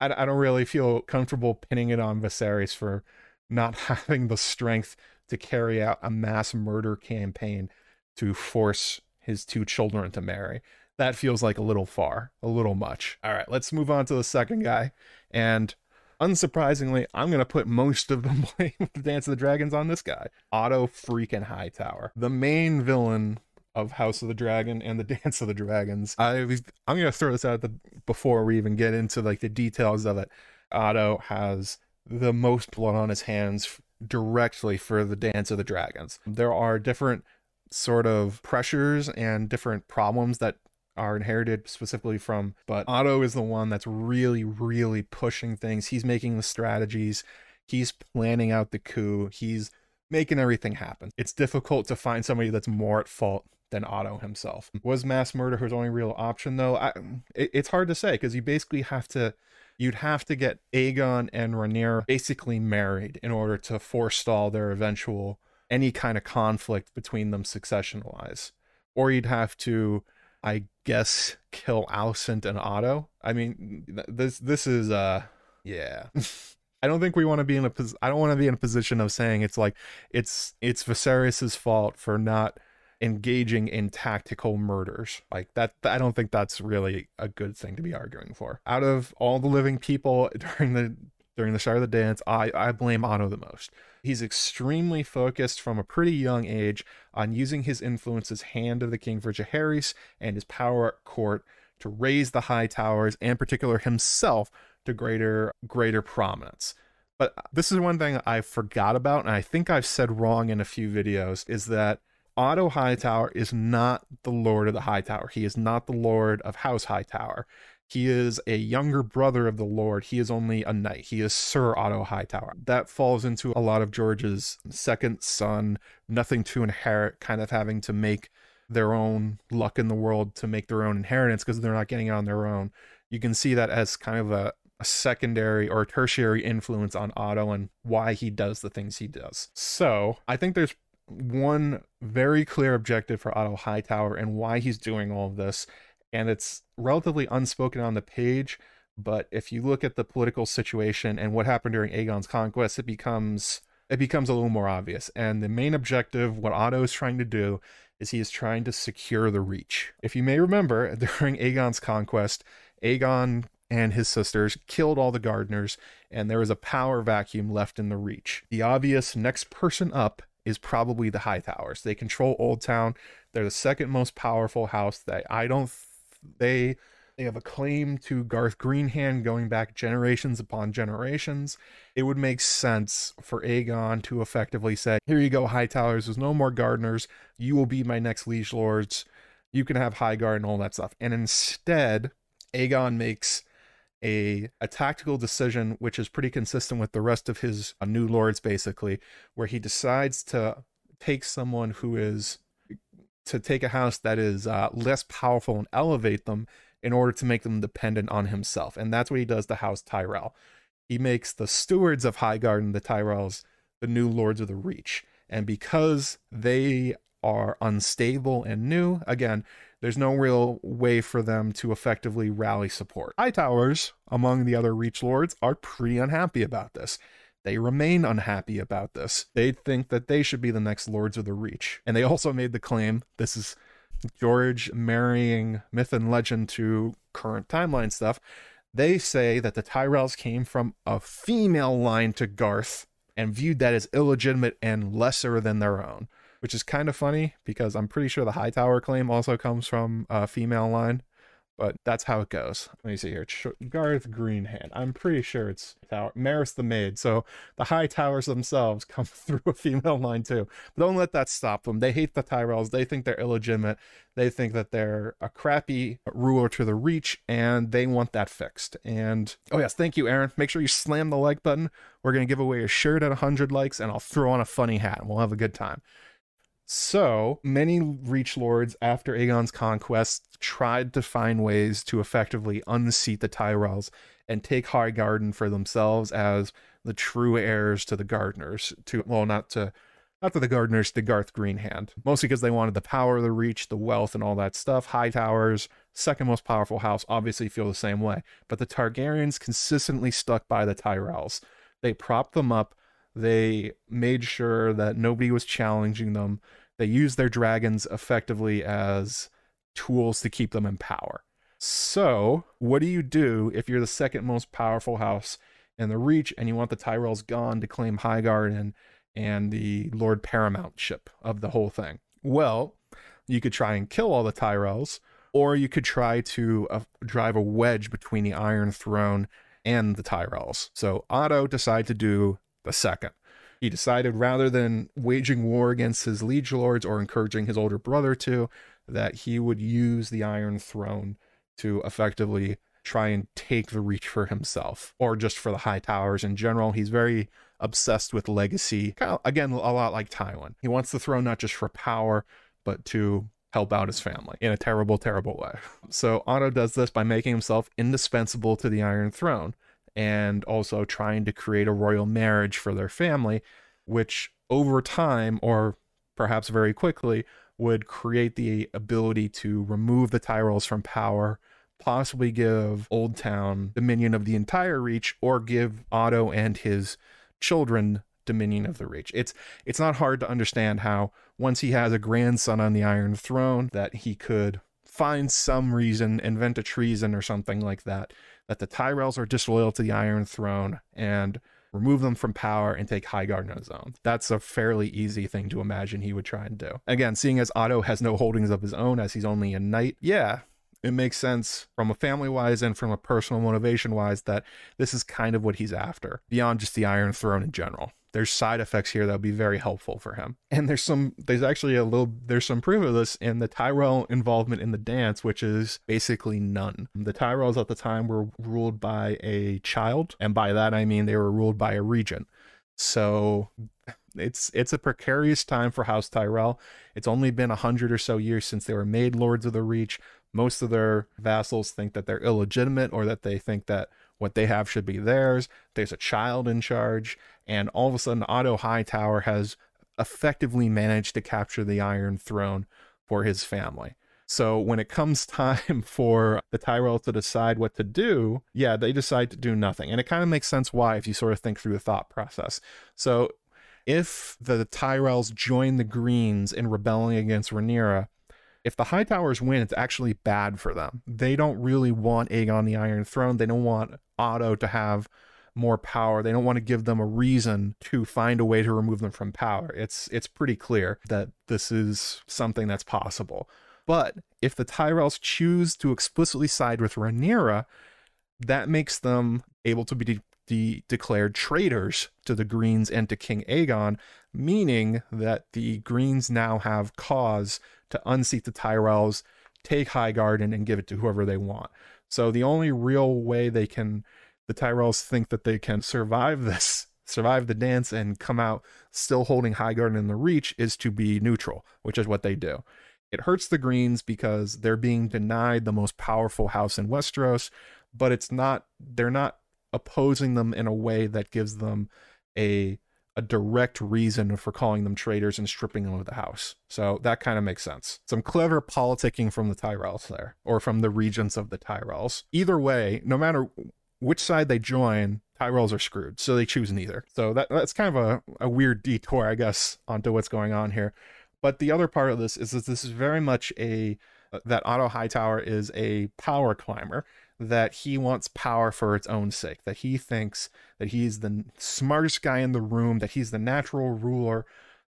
I, I don't really feel comfortable pinning it on Viserys for not having the strength to carry out a mass murder campaign to force his two children to marry. That feels like a little far, a little much. All right, let's move on to the second guy. And unsurprisingly, I'm going to put most of the blame of the Dance of the Dragons on this guy, Otto freaking Hightower. The main villain of House of the Dragon and the Dance of the Dragons. I, I'm gonna throw this out the, before we even get into like the details of it. Otto has the most blood on his hands directly for the Dance of the Dragons. There are different sort of pressures and different problems that are inherited specifically from, but Otto is the one that's really, really pushing things. He's making the strategies, he's planning out the coup, he's making everything happen. It's difficult to find somebody that's more at fault than Otto himself. Was mass murder his only real option though? I, it, it's hard to say because you basically have to you'd have to get Aegon and Rhaenyra basically married in order to forestall their eventual any kind of conflict between them succession wise. Or you'd have to, I guess, kill Alicent and Otto. I mean, this this is uh yeah. I don't think we want to be in a pos- I don't want to be in a position of saying it's like it's it's Viserys's fault for not engaging in tactical murders. Like that I don't think that's really a good thing to be arguing for. Out of all the living people during the during the start of the dance, I, I blame Otto the most. He's extremely focused from a pretty young age on using his influence as hand of the king for Jaehaerys and his power at court to raise the Hightowers and particular himself to greater greater prominence. But this is one thing I forgot about, and I think I've said wrong in a few videos, is that Otto Hightower is not the Lord of the Hightower. He is not the Lord of House Hightower. He is a younger brother of the Lord. He is only a knight. He is Sir Otto Hightower. That falls into a lot of George's second son, nothing to inherit, kind of having to make their own luck in the world to make their own inheritance because they're not getting it on their own. You can see that as kind of a, a secondary or tertiary influence on Otto and why he does the things he does. So I think there's one very clear objective for Otto Hightower and why he's doing all of this. And it's relatively unspoken on the page, but if you look at the political situation and what happened during Aegon's conquest, it becomes it becomes a little more obvious. And the main objective, what Otto is trying to do, is he is trying to secure the reach. If you may remember, during Aegon's conquest, Aegon and his sisters killed all the gardeners, and there was a power vacuum left in the reach. The obvious next person up is probably the Hightowers. They control Oldtown. They're the second most powerful house that I don't they they have a claim to Garth Greenhand going back generations upon generations. It would make sense for Aegon to effectively say, Here you go, Hightowers, there's no more gardeners. You will be my next liege lords. You can have Highgarden and all that stuff. And instead, Aegon makes a a tactical decision which is pretty consistent with the rest of his uh, new lords basically where he decides to take someone who is to take a house that is uh, less powerful and elevate them in order to make them dependent on himself and that's what he does to house tyrell he makes the stewards of highgarden the tyrells the new lords of the reach and because they are unstable and new again there's no real way for them to effectively rally support. Hightowers, among the other Reach Lords, are pretty unhappy about this. They remain unhappy about this. They think that they should be the next Lords of the Reach. And they also made the claim this is George marrying myth and legend to current timeline stuff. They say that the Tyrells came from a female line to Garth and viewed that as illegitimate and lesser than their own which is kind of funny because I'm pretty sure the Hightower claim also comes from a female line, but that's how it goes. Let me see here. Garth Greenhand. I'm pretty sure it's Tower. Maris the maid. So the Hightowers themselves come through a female line too. But don't let that stop them. They hate the Tyrells. They think they're illegitimate. They think that they're a crappy ruler to the reach, and they want that fixed. And oh yes, thank you, Aaron. Make sure you slam the like button. We're gonna give away a shirt at 100 likes, and I'll throw on a funny hat. And we'll have a good time. So many Reach Lords after Aegon's conquest tried to find ways to effectively unseat the Tyrells and take Highgarden for themselves as the true heirs to the Gardeners. To well, not to not to the Gardeners, to Garth Greenhand. Mostly because they wanted the power of the Reach, the wealth, and all that stuff. Hightowers, second most powerful house, obviously feel the same way. But the Targaryens consistently stuck by the Tyrells. They propped them up they made sure that nobody was challenging them. They use their dragons effectively as tools to keep them in power. So, what do you do if you're the second most powerful house in the Reach and you want the Tyrells gone to claim Highgarden and, and the Lord Paramountship of the whole thing? Well, You could try and kill all the Tyrells, or you could try to uh, drive a wedge between the Iron Throne and the Tyrells. So Otto decided to do the second. He decided rather than waging war against his liege lords or encouraging his older brother to, that he would use the Iron Throne to effectively try and take the reach for himself or just for the Hightowers in general. He's very obsessed with legacy. Kind of, again, a lot like Tywin. He wants the throne not just for power, but to help out his family in a terrible, terrible way. So Otto does this by making himself indispensable to the Iron Throne and also trying to create a royal marriage for their family, which over time, or perhaps very quickly, would create the ability to remove the Tyrells from power, possibly give Oldtown dominion of the entire Reach, or give Otto and his children dominion of the Reach. It's it's not hard to understand how once he has a grandson on the Iron Throne that he could find some reason, invent a treason or something like that, that the Tyrells are disloyal to the Iron Throne and remove them from power and take Highgarden on his own. That's a fairly easy thing to imagine he would try and do. Again, seeing as Otto has no holdings of his own as he's only a knight, yeah, it makes sense from a family wise and from a personal motivation wise that this is kind of what he's after, beyond just the Iron Throne in general there's side effects here that would be very helpful for him. And there's some there's actually a little there's some proof of this in the Tyrell involvement in the dance, which is basically none. The Tyrells at the time were ruled by a child, and by that I mean they were ruled by a regent. So it's it's a precarious time for House Tyrell. It's only been a hundred or so years since they were made Lords of the Reach. Most of their vassals think that they're illegitimate or that they think that what they have should be theirs. There's a child in charge, and all of a sudden, Otto Hightower has effectively managed to capture the Iron Throne for his family. So when it comes time for the Tyrell to decide what to do, yeah, they decide to do nothing. And it kind of makes sense why if you sort of think through the thought process. So if the Tyrells join the Greens in rebelling against Rhaenyra, if the Hightowers win, it's actually bad for them. They don't really want Aegon the Iron Throne. They don't want Otto to have more power. They don't want to give them a reason to find a way to remove them from power. It's it's pretty clear that this is something that's possible. But if the Tyrells choose to explicitly side with Rhaenyra, that makes them able to be de- de- declared traitors to the Greens and to King Aegon, meaning that the Greens now have cause to unseat the Tyrells, take Highgarden, and give it to whoever they want. So the only real way they can, the Tyrells think that they can survive this, survive the dance, and come out still holding Highgarden in the reach is to be neutral, which is what they do. It hurts the Greens because they're being denied the most powerful house in Westeros, but it's not, they're not opposing them in a way that gives them a a direct reason for calling them traitors and stripping them of the house. So that kind of makes sense. Some clever politicking from the Tyrells there, or from the regents of the Tyrells. Either way, no matter which side they join, Tyrells are screwed, so they choose neither. So that that's kind of a, a weird detour, I guess, onto what's going on here. But the other part of this is that this is very much a that Otto Hightower is a power climber that he wants power for its own sake, that he thinks that he's the smartest guy in the room, that he's the natural ruler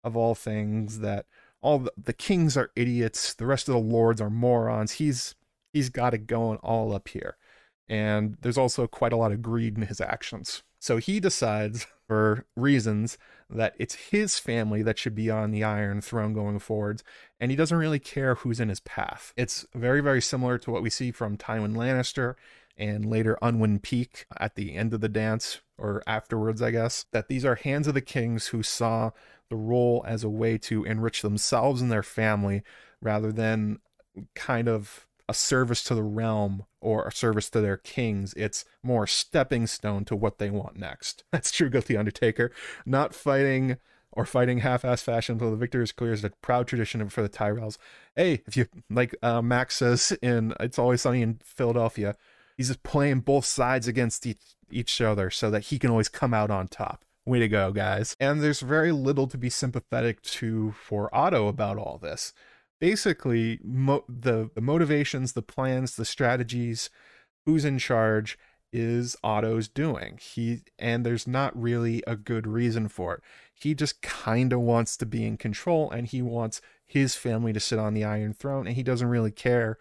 of all things, that all the, the kings are idiots, the rest of the lords are morons. He's he's got it going all up here. And there's also quite a lot of greed in his actions. So he decides, for reasons, that it's his family that should be on the Iron Throne going forwards, and he doesn't really care who's in his path. It's very, very similar to what we see from Tywin Lannister and later Unwin Peak at the end of the dance, or afterwards, I guess, that these are hands of the kings who saw the role as a way to enrich themselves and their family rather than kind of a service to the realm or a service to their kings. It's more stepping stone to what they want next. That's true, Guilty Undertaker. Not fighting or fighting half-ass fashion until the victory is clear is a proud tradition for the Tyrells. Hey, if you like uh, Max says in It's Always Sunny in Philadelphia, he's just playing both sides against each, each other so that he can always come out on top. Way to go, guys. And there's very little to be sympathetic to for Otto about all this basically mo- the, the motivations, the plans, the strategies, who's in charge is Otto's doing. He and there's not really a good reason for it. He just kind of wants to be in control and he wants his family to sit on the Iron Throne and he doesn't really care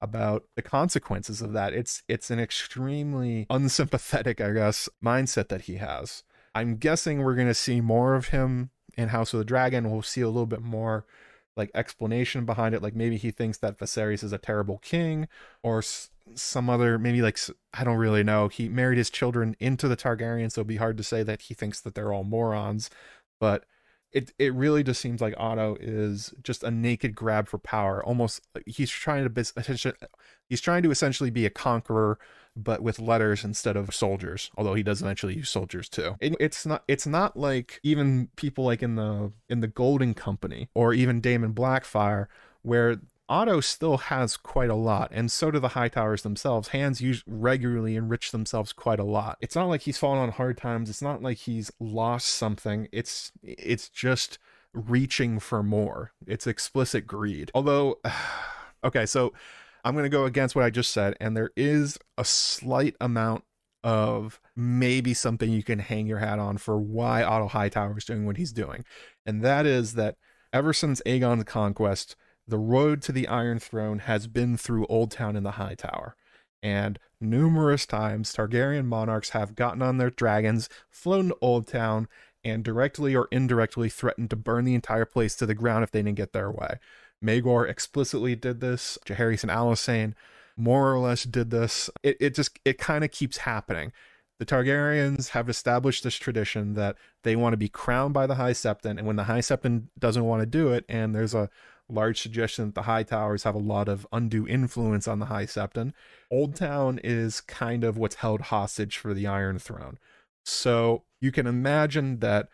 about the consequences of that. It's it's an extremely unsympathetic, I guess, mindset that he has. I'm guessing we're going to see more of him in House of the Dragon. We'll see a little bit more like explanation behind it like maybe he thinks that Viserys is a terrible king or s- some other maybe like I don't really know. He married his children into the Targaryens, so it'd be hard to say that he thinks that they're all morons, but it it really just seems like Otto is just a naked grab for power. Almost uh, he's trying to he's trying to essentially be a conqueror, but with letters instead of soldiers. Although he does eventually use soldiers too. It, it's not it's not like even people like in the in the Golden Company or even Daemon Blackfyre where Otto still has quite a lot, and so do the Hightowers themselves. Hands use regularly enrich themselves quite a lot. It's not like he's fallen on hard times. It's not like he's lost something. It's it's just reaching for more. It's explicit greed. Although, okay, so I'm going to go against what I just said, and there is a slight amount of maybe something you can hang your hat on for why Otto Hightower is doing what he's doing, and that is that ever since Aegon's conquest the road to the Iron Throne has been through Oldtown and the Hightower. And numerous times, Targaryen monarchs have gotten on their dragons, flown to Oldtown, and directly or indirectly threatened to burn the entire place to the ground if they didn't get their way. Maegor explicitly did this. Jaehaerys and Alysanne more or less did this. It, it just, it kind of keeps happening. The Targaryens have established this tradition that they want to be crowned by the High Septon, and when the High Septon doesn't want to do it, and there's a large suggestion that the Hightowers have a lot of undue influence on the high septon oldtown is kind of what's held hostage for the iron throne so you can imagine that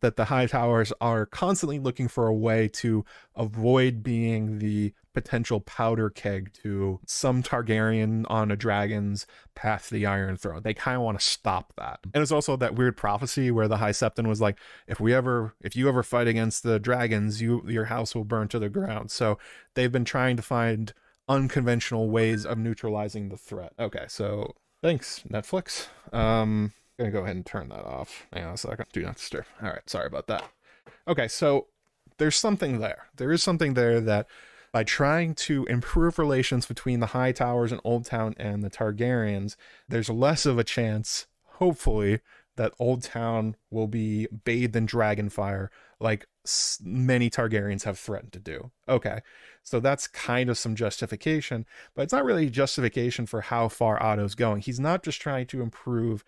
that the Hightowers are constantly looking for a way to avoid being the potential powder keg to some Targaryen on a dragon's path to the Iron Throne. They kind of want to stop that. And it's also that weird prophecy where the High Septon was like, if we ever, if you ever fight against the dragons, you your house will burn to the ground. So they've been trying to find unconventional ways of neutralizing the threat. Okay, so thanks Netflix. Um, gonna go ahead and turn that off. Hang on a second. Do not disturb. All right, sorry about that. Okay, so there's something there. There is something there that by trying to improve relations between the Hightowers and Oldtown and the Targaryens, there's less of a chance, hopefully, that Oldtown will be bathed in dragon fire like many Targaryens have threatened to do. Okay, so that's kind of some justification, but it's not really justification for how far Otto's going. He's not just trying to improve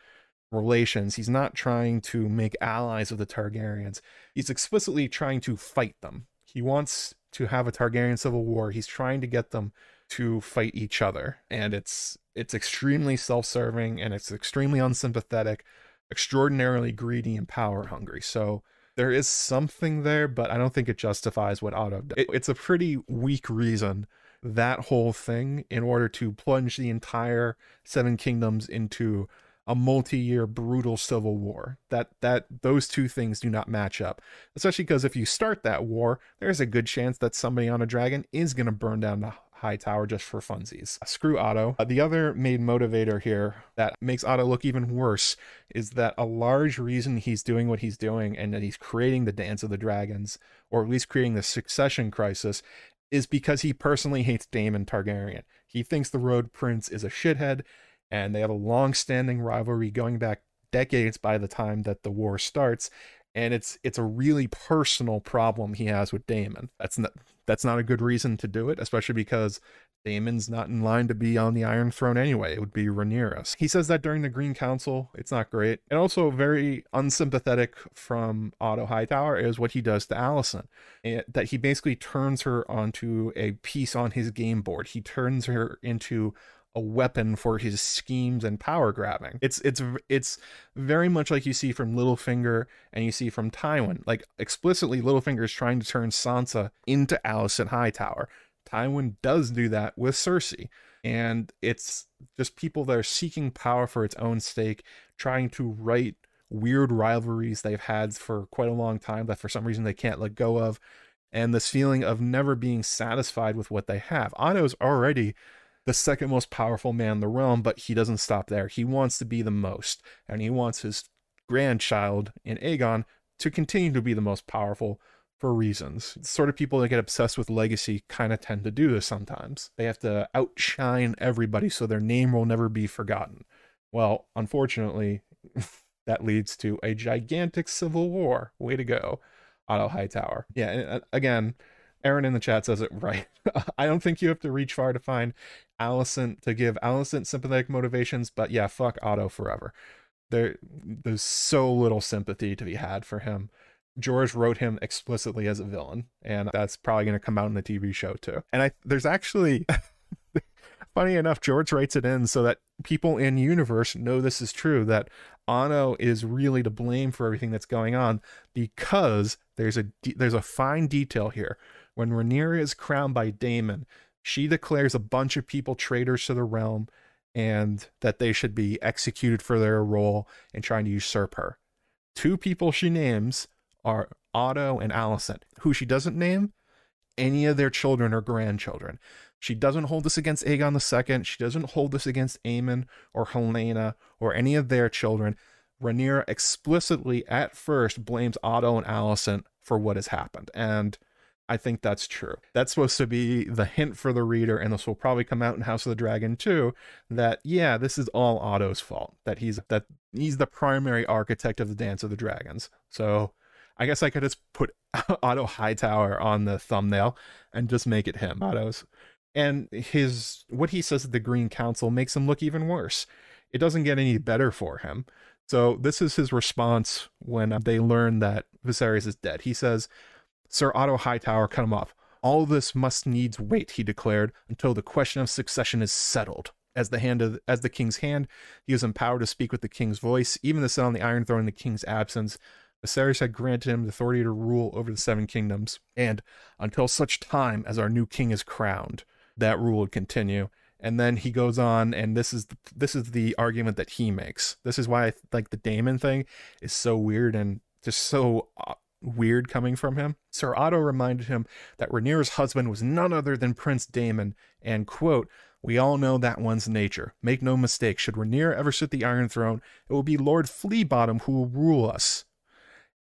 relations. He's not trying to make allies of the Targaryens. He's explicitly trying to fight them. He wants to have a Targaryen civil war. He's trying to get them to fight each other. And it's it's extremely self-serving and it's extremely unsympathetic, extraordinarily greedy and power hungry. So there is something there, but I don't think it justifies what Otto does. It, it's a pretty weak reason that whole thing in order to plunge the entire Seven Kingdoms into a multi-year brutal civil war. That that those two things do not match up. Especially because if you start that war, there's a good chance that somebody on a dragon is going to burn down the Hightower just for funsies. Screw Otto. Uh, the other main motivator here that makes Otto look even worse is that a large reason he's doing what he's doing and that he's creating the Dance of the Dragons, or at least creating the succession crisis, is because he personally hates Daemon Targaryen. He thinks the Rogue Prince is a shithead and they have a long-standing rivalry going back decades by the time that the war starts and it's it's a really personal problem he has with Daemon. That's not that's not a good reason to do it, especially because Daemon's not in line to be on the Iron Throne anyway. It would be Rhaenyra's. He says that during the Green Council. It's not great. And also very unsympathetic from Otto Hightower is what he does to Alicent, that he basically turns her onto a piece on his game board. He turns her into a weapon for his schemes and power grabbing. It's it's it's very much like you see from Littlefinger and you see from Tywin. Like explicitly Littlefinger is trying to turn Sansa into Alice Alicent Hightower. Tywin does do that with Cersei. And it's just people that are seeking power for its own sake, trying to right weird rivalries they've had for quite a long time that for some reason they can't let go of. And this feeling of never being satisfied with what they have. Otto's already the second most powerful man in the realm, but he doesn't stop there. He wants to be the most, and he wants his grandchild in Aegon to continue to be the most powerful for reasons. The sort of people that get obsessed with legacy kind of tend to do this sometimes. They have to outshine everybody so their name will never be forgotten. Well, unfortunately, that leads to a gigantic civil war. Way to go, Otto Hightower. Yeah, uh, again, Aaron in the chat says it right. I don't think you have to reach far to find Alicent to give Alicent sympathetic motivations, but yeah, fuck Otto forever. There, there's so little sympathy to be had for him. George wrote him explicitly as a villain, and that's probably going to come out in the TV show too. And I, there's actually, funny enough, George writes it in so that people in universe know this is true. That Otto is really to blame for everything that's going on because there's a there's a fine detail here. When Rhaenyra is crowned by Daemon, she declares a bunch of people traitors to the realm and that they should be executed for their role in trying to usurp her. Two people she names are Otto and Alicent, who she doesn't name any of their children or grandchildren. She doesn't hold this against Aegon II. She doesn't hold this against Aemond or Helaena or any of their children. Rhaenyra explicitly at first blames Otto and Alicent for what has happened. And I think that's true. That's supposed to be the hint for the reader, and this will probably come out in House of the Dragon too. That yeah, this is all Otto's fault. That he's that he's the primary architect of the Dance of the Dragons. So I guess I could just put Otto Hightower on the thumbnail and just make it him. Otto's and his what he says at the Green Council makes him look even worse. It doesn't get any better for him. So this is his response when uh, they learn that Viserys is dead. He says, "Sir Otto Hightower, cut him off. All this must needs wait," he declared, "until the question of succession is settled." As the hand of as the king's hand, he was empowered to speak with the king's voice, even to sit on the Iron Throne in the king's absence. Viserys had granted him the authority to rule over the seven kingdoms, and until such time as our new king is crowned, that rule would continue. And then he goes on, and this is the, this is the argument that he makes. This is why I like the Daemon thing is so weird and just so uh, weird coming from him. Sir Otto reminded him that Rhaenyra's husband was none other than Prince Daemon, and quote, we all know that one's nature. Make no mistake, should Rhaenyra ever sit the Iron Throne, it will be Lord Fleabottom who will rule us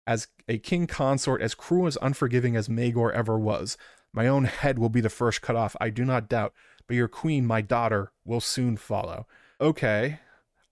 as a king consort as cruel as unforgiving as Maegor ever was. My own head will be the first cut off, I do not doubt, but your queen, my daughter, will soon follow. Okay.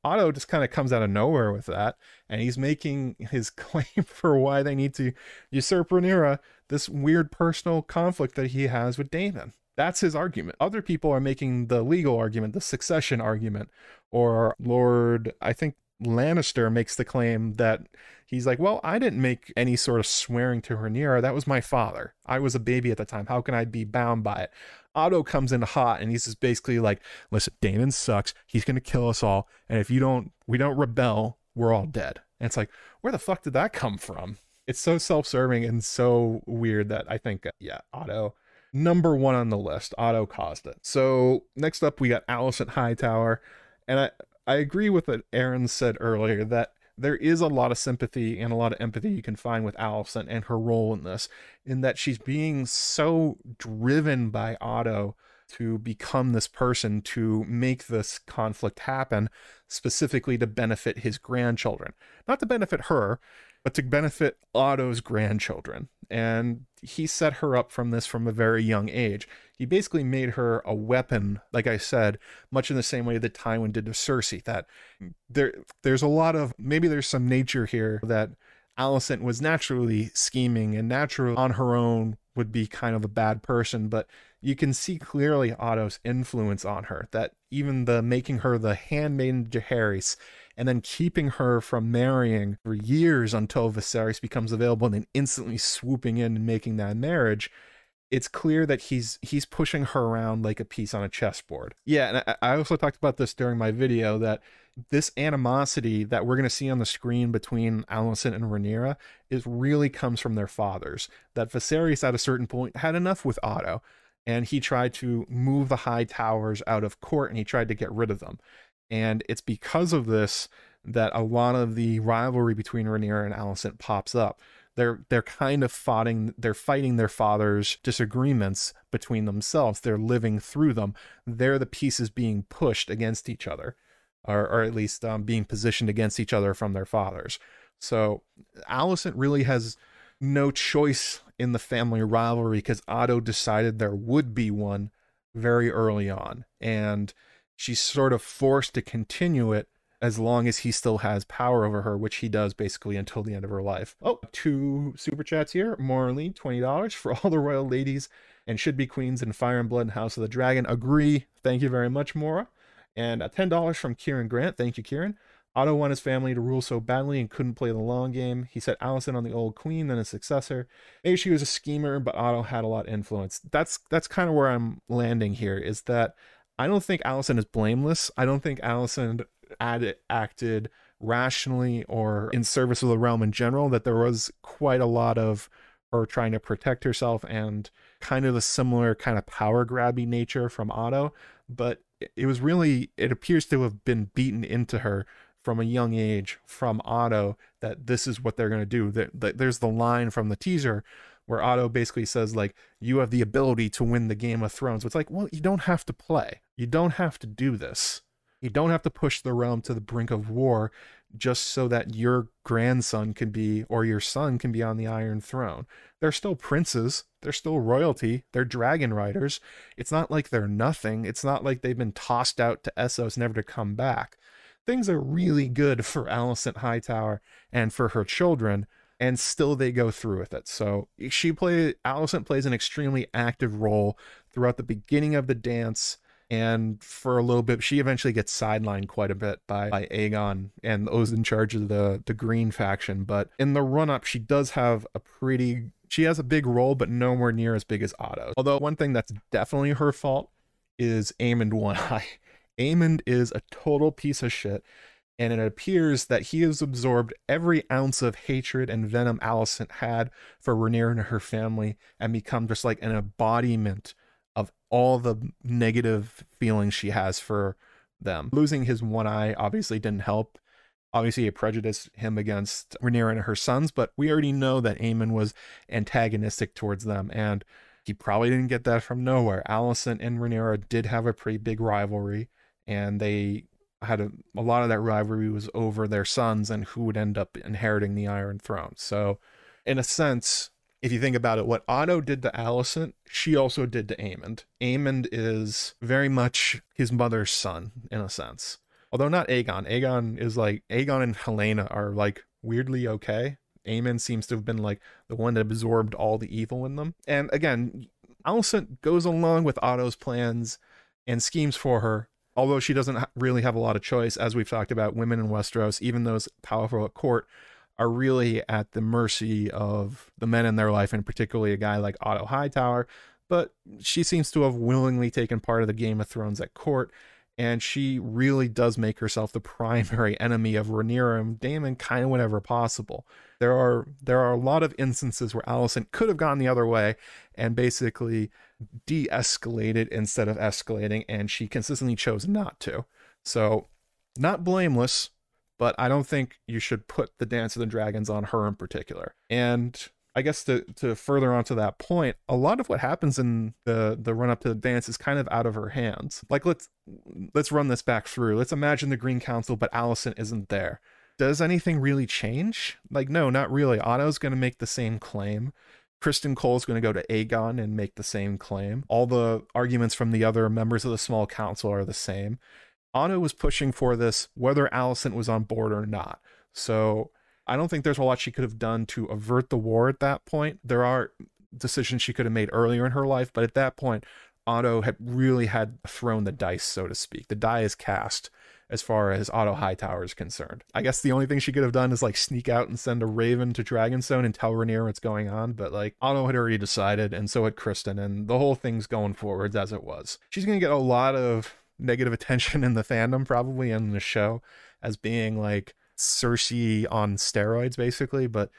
Otto just kind of comes out of nowhere with that, and he's making his claim for why they need to usurp Rhaenyra, this weird personal conflict that he has with Daemon. That's his argument. Other people are making the legal argument, the succession argument, or Lord, I think Lannister makes the claim that he's like, well, I didn't make any sort of swearing to Rhaenyra. That was my father. I was a baby at the time. How can I be bound by it? Otto comes in hot and he's just basically like, listen, Daemon sucks. He's going to kill us all. And if you don't, we don't rebel, we're all dead. And it's like, where the fuck did that come from? It's so self serving and so weird that I think, uh, yeah, Otto, number one on the list. Otto caused it. So next up, we got Alicent Hightower. And I, I agree with what Aaron said earlier that there is a lot of sympathy and a lot of empathy you can find with Alicent and her role in this, in that she's being so driven by Otto to become this person to make this conflict happen, specifically to benefit his grandchildren. Not to benefit her, but to benefit Otto's grandchildren. And he set her up from this from a very young age. He basically made her a weapon, like I said, much in the same way that Tywin did to Cersei. That there there's a lot of maybe there's some nature here that Alicent was naturally scheming and naturally on her own would be kind of a bad person, but you can see clearly Otto's influence on her. That even the making her the handmaiden Jaehaerys and then keeping her from marrying for years until Viserys becomes available and then instantly swooping in and making that marriage it's clear that he's he's pushing her around like a piece on a chessboard. Yeah, and I, also talked about this during my video that this animosity that we're going to see on the screen between Alicent and Rhaenyra is really comes from their fathers. That Viserys at a certain point had enough with Otto, and he tried to move the Hightowers out of court and he tried to get rid of them. And it's because of this that a lot of the rivalry between Rhaenyra and Alicent pops up. They're they're kind of fighting they're fighting their father's disagreements between themselves. They're living through them. They're the pieces being pushed against each other, or or at least um, being positioned against each other from their fathers. So Alicent really has no choice in the family rivalry because Otto decided there would be one very early on, and she's sort of forced to continue it as long as he still has power over her, which he does basically until the end of her life. Oh, two super chats here. Morley, $20 for all the royal ladies and should be queens in Fire and Blood and House of the Dragon. Agree. Thank you very much, Mora. And uh, $10 from Kieran Grant. Thank you, Kieran. Otto wanted his family to rule so badly and couldn't play the long game. He set Alicent on the old queen, then a successor. Maybe she was a schemer, but Otto had a lot of influence. That's that's kind of where I'm landing here. Is that I don't think Alicent is blameless. I don't think Alicent ad- acted rationally or in service of the realm in general, that there was quite a lot of her trying to protect herself and kind of a similar kind of power grabby nature from Otto. But it was really, it appears to have been beaten into her from a young age from Otto that this is what they're going to do. That there's the line from the teaser where Otto basically says like you have the ability to win the Game of Thrones. It's like, well, you don't have to play. You don't have to do this. You don't have to push the realm to the brink of war just so that your grandson can be or your son can be on the Iron Throne. They're still princes, they're still royalty, they're dragon riders. It's not like they're nothing. It's not like they've been tossed out to Essos never to come back. Things are really good for Alicent Hightower and for her children, and still they go through with it. So she play Alicent plays an extremely active role throughout the beginning of the dance and for a little bit she eventually gets sidelined quite a bit by, by aegon and those in charge of the the green faction but in the run up she does have a pretty she has a big role but nowhere near as big as otto although one thing that's definitely her fault is Aemond One Eye. Aemond is a total piece of shit, and it appears that he has absorbed every ounce of hatred and venom Alicent had for Rhaenyra and her family and become just like an embodiment of all the negative feelings she has for them. Losing his one eye obviously didn't help. Obviously, it prejudiced him against Rhaenyra and her sons, but we already know that Aemond was antagonistic towards them, and he probably didn't get that from nowhere. Alicent and Rhaenyra did have a pretty big rivalry, and they had a, a lot of that rivalry was over their sons and who would end up inheriting the Iron Throne. So, in a sense, if you think about it, what Otto did to Alicent, she also did to Aemond. Aemond is very much his mother's son, in a sense. Although not Aegon. Aegon is like, Aegon and Helaena are like weirdly okay. Aemond seems to have been like the one that absorbed all the evil in them. And again, Alicent goes along with Otto's plans and schemes for her, although she doesn't really have a lot of choice. As we've talked about, women in Westeros, even those powerful at court, are really at the mercy of the men in their life, and particularly a guy like Otto Hightower. But she seems to have willingly taken part of the Game of Thrones at court, and she really does make herself the primary enemy of Rhaenyra and Daemon kind of whenever possible. There are there are a lot of instances where Alicent could have gone the other way and basically de-escalated instead of escalating, and she consistently chose not to. So, not blameless, but I don't think you should put the Dance of the Dragons on her in particular. And I guess to to further onto that point, a lot of what happens in the the run up to the dance is kind of out of her hands. Like let's let's run this back through. Let's imagine the Green Council, but Alicent isn't there. Does anything really change? Like no, not really. Otto's going to make the same claim. Criston is going to go to Aegon and make the same claim. All the arguments from the other members of the small council are the same. Otto was pushing for this whether Alicent was on board or not. So I don't think there's a lot she could have done to avert the war at that point. There are decisions she could have made earlier in her life, but at that point, Otto had really had thrown the dice, so to speak. The die is cast as far as Otto Hightower is concerned. I guess the only thing she could have done is like sneak out and send a raven to Dragonstone and tell Rhaenyra what's going on, but like Otto had already decided, and so had Criston, and the whole thing's going forwards as it was. She's gonna get a lot of negative attention in the fandom, probably in the show, as being like Cersei on steroids, basically. But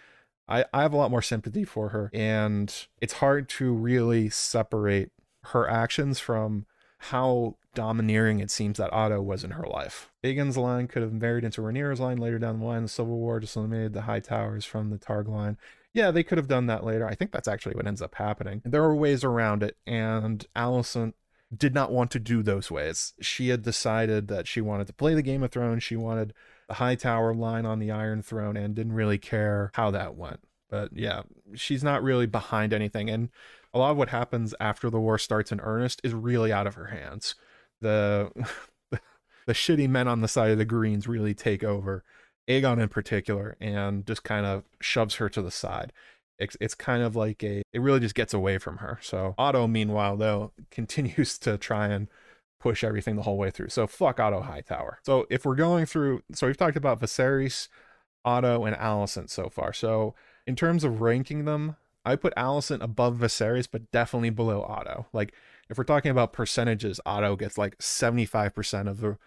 I, I have a lot more sympathy for her, and it's hard to really separate her actions from how domineering it seems that Otto was in her life. Aegon's line could have married into Rhaenyra's line later down the line. The Civil War just eliminated the Hightowers from the Targ line. Yeah, they could have done that later. I think that's actually what ends up happening. There are ways around it, and Alicent did not want to do those ways. She had decided that she wanted to play the Game of Thrones. She wanted the Hightower line on the Iron Throne and didn't really care how that went. But yeah, she's not really behind anything. And a lot of what happens after the war starts in earnest is really out of her hands. The the shitty men on the side of the greens really take over, Aegon in particular, and just kind of shoves her to the side. It's, it's kind of like a, it really just gets away from her. So Otto, meanwhile, though, continues to try and push everything the whole way through. So fuck Otto Hightower. So if we're going through, so we've talked about Viserys, Otto, and Alicent so far. So in terms of ranking them, I put Alicent above Viserys, but definitely below Otto. Like if we're talking about percentages, Otto gets like 75% of the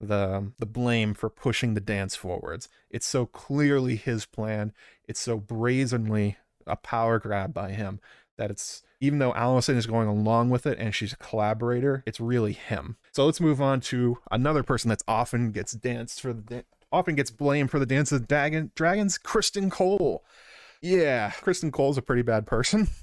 the um, the blame for pushing the dance forwards. It's so clearly his plan. It's so brazenly a power grab by him that it's even though Alicent is going along with it and she's a collaborator, it's really him. So let's move on to another person that's often gets danced for the often gets blamed for the dance of the dragon, dragons, Criston Cole. Yeah, Criston Cole's a pretty bad person.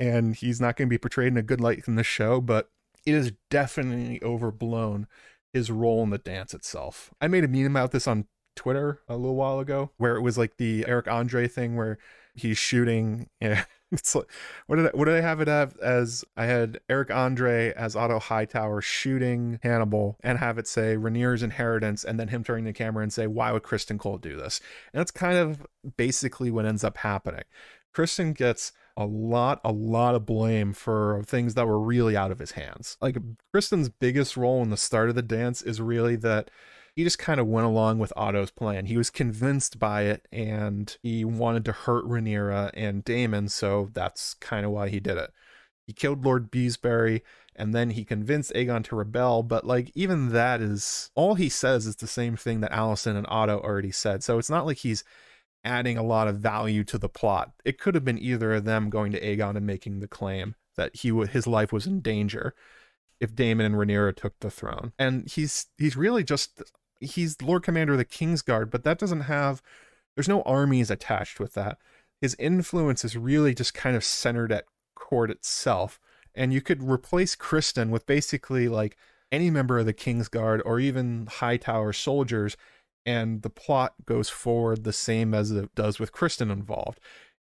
and he's not going to be portrayed in a good light in the show, but it is definitely overblown his role in the dance itself. I made a meme about this on Twitter a little while ago, where it was like the Eric Andre thing, where he's shooting. Yeah, it's like what did I, what did I have it as? I had Eric Andre as Otto Hightower shooting Hannibal, and have it say Rhaenyra's inheritance, and then him turning the camera and say, "Why would Criston Cole do this?" And that's kind of basically what ends up happening. Criston gets a lot, a lot of blame for things that were really out of his hands. Like Criston's biggest role in the start of the dance is really that he just kind of went along with Otto's plan. He was convinced by it and he wanted to hurt Rhaenyra and Daemon, so that's kind of why he did it. He killed Lord Beesbury and then he convinced Aegon to rebel, but like even that is all he says is the same thing that Alicent and Otto already said. So it's not like he's adding a lot of value to the plot. It could have been either of them going to Aegon and making the claim that he w- his life was in danger if Daemon and Rhaenyra took the throne. And he's he's really just he's Lord Commander of the Kingsguard, but that doesn't have there's no armies attached with that. His influence is really just kind of centered at court itself. And you could replace Criston with basically like any member of the Kingsguard or even Hightower soldiers and the plot goes forward the same as it does with Criston involved.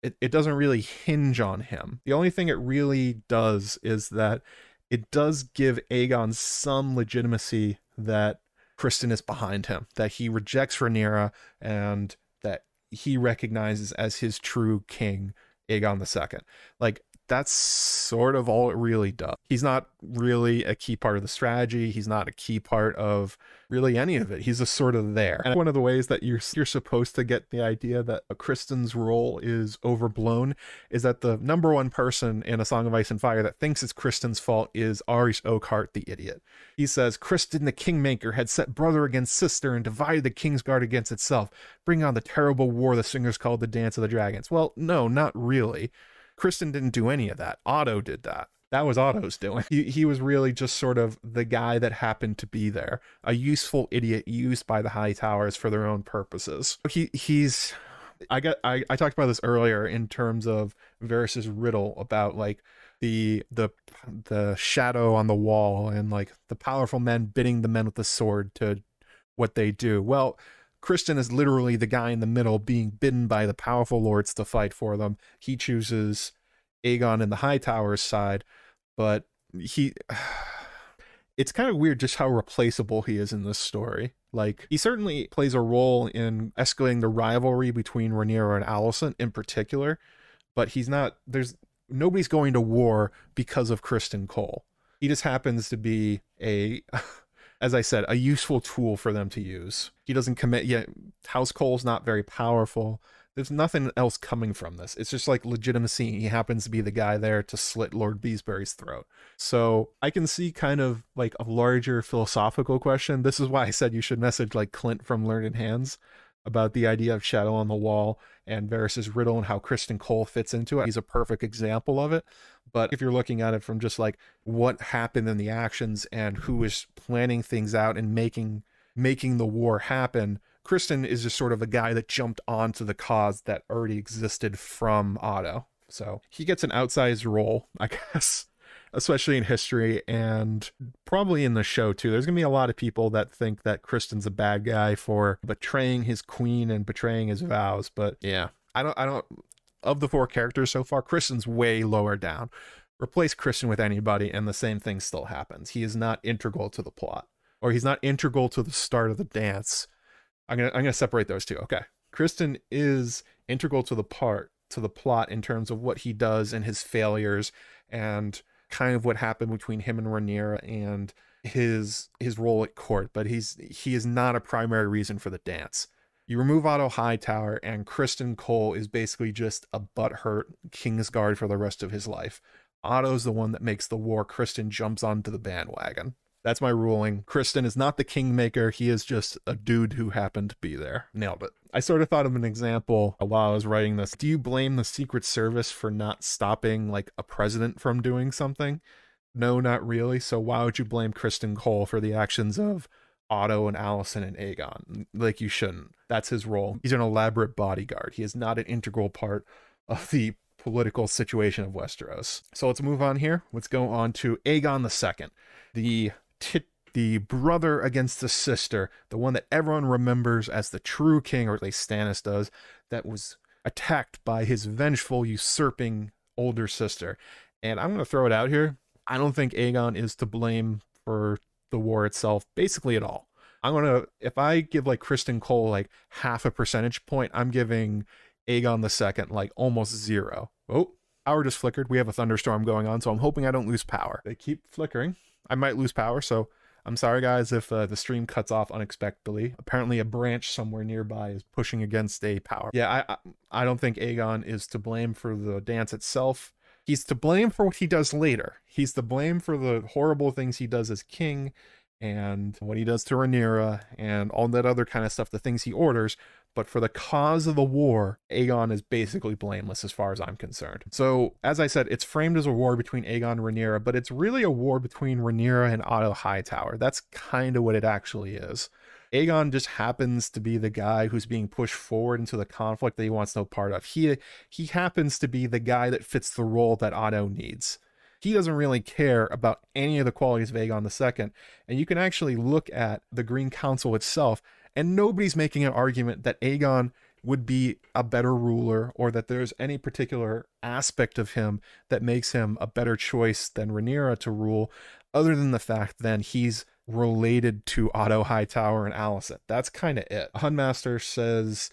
It, it doesn't really hinge on him. The only thing it really does is that it does give Aegon some legitimacy that Criston is behind him, that he rejects Rhaenyra and that he recognizes as his true king Aegon II. Like that's sort of all it really does. He's not really a key part of the strategy. He's not a key part of really any of it. He's just sort of there. And one of the ways that you're you're supposed to get the idea that a Criston's role is overblown is that the number one person in A Song of Ice and Fire that thinks it's Criston's fault is Arys Oakheart, the idiot. He says Criston the Kingmaker had set brother against sister and divided the Kingsguard against itself, bringing on the terrible war the singers called the Dance of the Dragons. Well, no, not really. Criston didn't do any of that. Otto did that. That was Otto's doing. He, he was really just sort of the guy that happened to be there, a useful idiot used by the Hightowers for their own purposes. He he's I got I, I talked about this earlier in terms of Varys's riddle about like the the the shadow on the wall and like the powerful men bidding the men with the sword to what they do. Well, Criston is literally the guy in the middle being bidden by the powerful lords to fight for them. He chooses Aegon and the Hightowers side, but he it's kind of weird just how replaceable he is in this story. Like he certainly plays a role in escalating the rivalry between Rhaenyra and Alicent in particular, but he's not there's nobody's going to war because of Criston Cole. He just happens to be a as I said, a useful tool for them to use. He doesn't commit yet. House Cole's not very powerful. There's nothing else coming from this. It's just like legitimacy. He happens to be the guy there to slit Lord Beesbury's throat. So I can see kind of like a larger philosophical question. This is why I said you should message like Clint from Learned Hands about the idea of shadow on the wall and Varys's riddle and how Criston Cole fits into it. He's a perfect example of it. But if you're looking at it from just like what happened in the actions and who is planning things out and making making the war happen, Criston is just sort of a guy that jumped onto the cause that already existed from Otto. So he gets an outsized role, I guess, especially in history and probably in the show too. There's gonna be a lot of people that think that Criston's a bad guy for betraying his queen and betraying his vows, but yeah, I don't I don't of the four characters so far, Criston's way lower down. Replace Criston with anybody, and the same thing still happens. He is not integral to the plot, or he's not integral to the start of the dance. I'm gonna I'm gonna separate those two. Okay, Criston is integral to the part to the plot in terms of what he does and his failures and kind of what happened between him and Rhaenyra and his his role at court, but he's he is not a primary reason for the dance. You remove Otto Hightower, and Criston Cole is basically just a butthurt Kingsguard for the rest of his life. Otto's the one that makes the war. Criston jumps onto the bandwagon. That's my ruling. Criston is not the kingmaker. He is just a dude who happened to be there. Nailed it. I sort of thought of an example while I was writing this. Do you blame the Secret Service for not stopping like a president from doing something? No, not really. So why would you blame Criston Cole for the actions of Otto and Alicent and Aegon? Like you shouldn't. That's his role. He's an elaborate bodyguard. He is not an integral part of the political situation of Westeros. So let's move on here. Let's go on to Aegon II, the the brother against the sister, the one that everyone remembers as the true king, or at least Stannis does, that was attacked by his vengeful, usurping older sister. And I'm going to throw it out here. I don't think Aegon is to blame for the war itself, basically at all. I'm going to, if I give like Criston Cole like half a percentage point, I'm giving Aegon the second like almost zero. Oh, power just flickered. We have a thunderstorm going on, so I'm hoping I don't lose power. They keep flickering. I might lose power, so I'm sorry, guys, if uh, the stream cuts off unexpectedly. Apparently, a branch somewhere nearby is pushing against a power. Yeah, I, I, don't think Aegon is to blame for the dance itself. He's to blame for what he does later. He's to blame for the horrible things he does as king and what he does to Rhaenyra and all that other kind of stuff, the things he orders. But for the cause of the war, Aegon is basically blameless as far as I'm concerned. So, as I said, it's framed as a war between Aegon and Rhaenyra, but it's really a war between Rhaenyra and Otto Hightower. That's kind of what it actually is. Aegon just happens to be the guy who's being pushed forward into the conflict that he wants no part of. He he happens to be the guy that fits the role that Otto needs. He doesn't really care about any of the qualities of Aegon II, and you can actually look at the Green Council itself and nobody's making an argument that Aegon would be a better ruler or that there's any particular aspect of him that makes him a better choice than Rhaenyra to rule, other than the fact that he's related to Otto Hightower and Alicent. That's kind of it. Hunmaster says,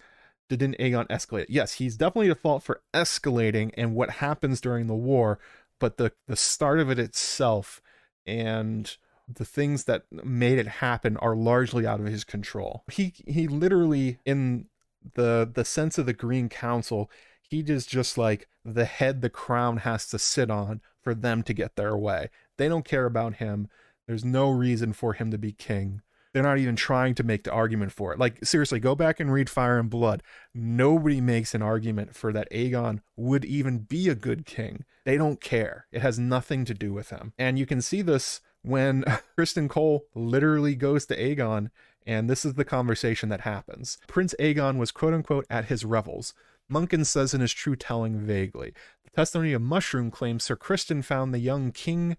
didn't Aegon escalate? Yes, he's definitely at fault for escalating and what happens during the war, but the the start of it itself and the things that made it happen are largely out of his control. He he literally in the the sense of the Green Council, he is just like the head the crown has to sit on for them to get their way. They don't care about him. There's no reason for him to be king. They're not even trying to make the argument for it. Like, seriously, go back and read Fire and Blood. Nobody makes an argument for that Aegon would even be a good king. They don't care. It has nothing to do with him. And you can see this when Criston Cole literally goes to Aegon, and this is the conversation that happens. Prince Aegon was quote unquote at his revels. Munkun says in his true telling vaguely. The testimony of Mushroom claims Sir Criston found the young king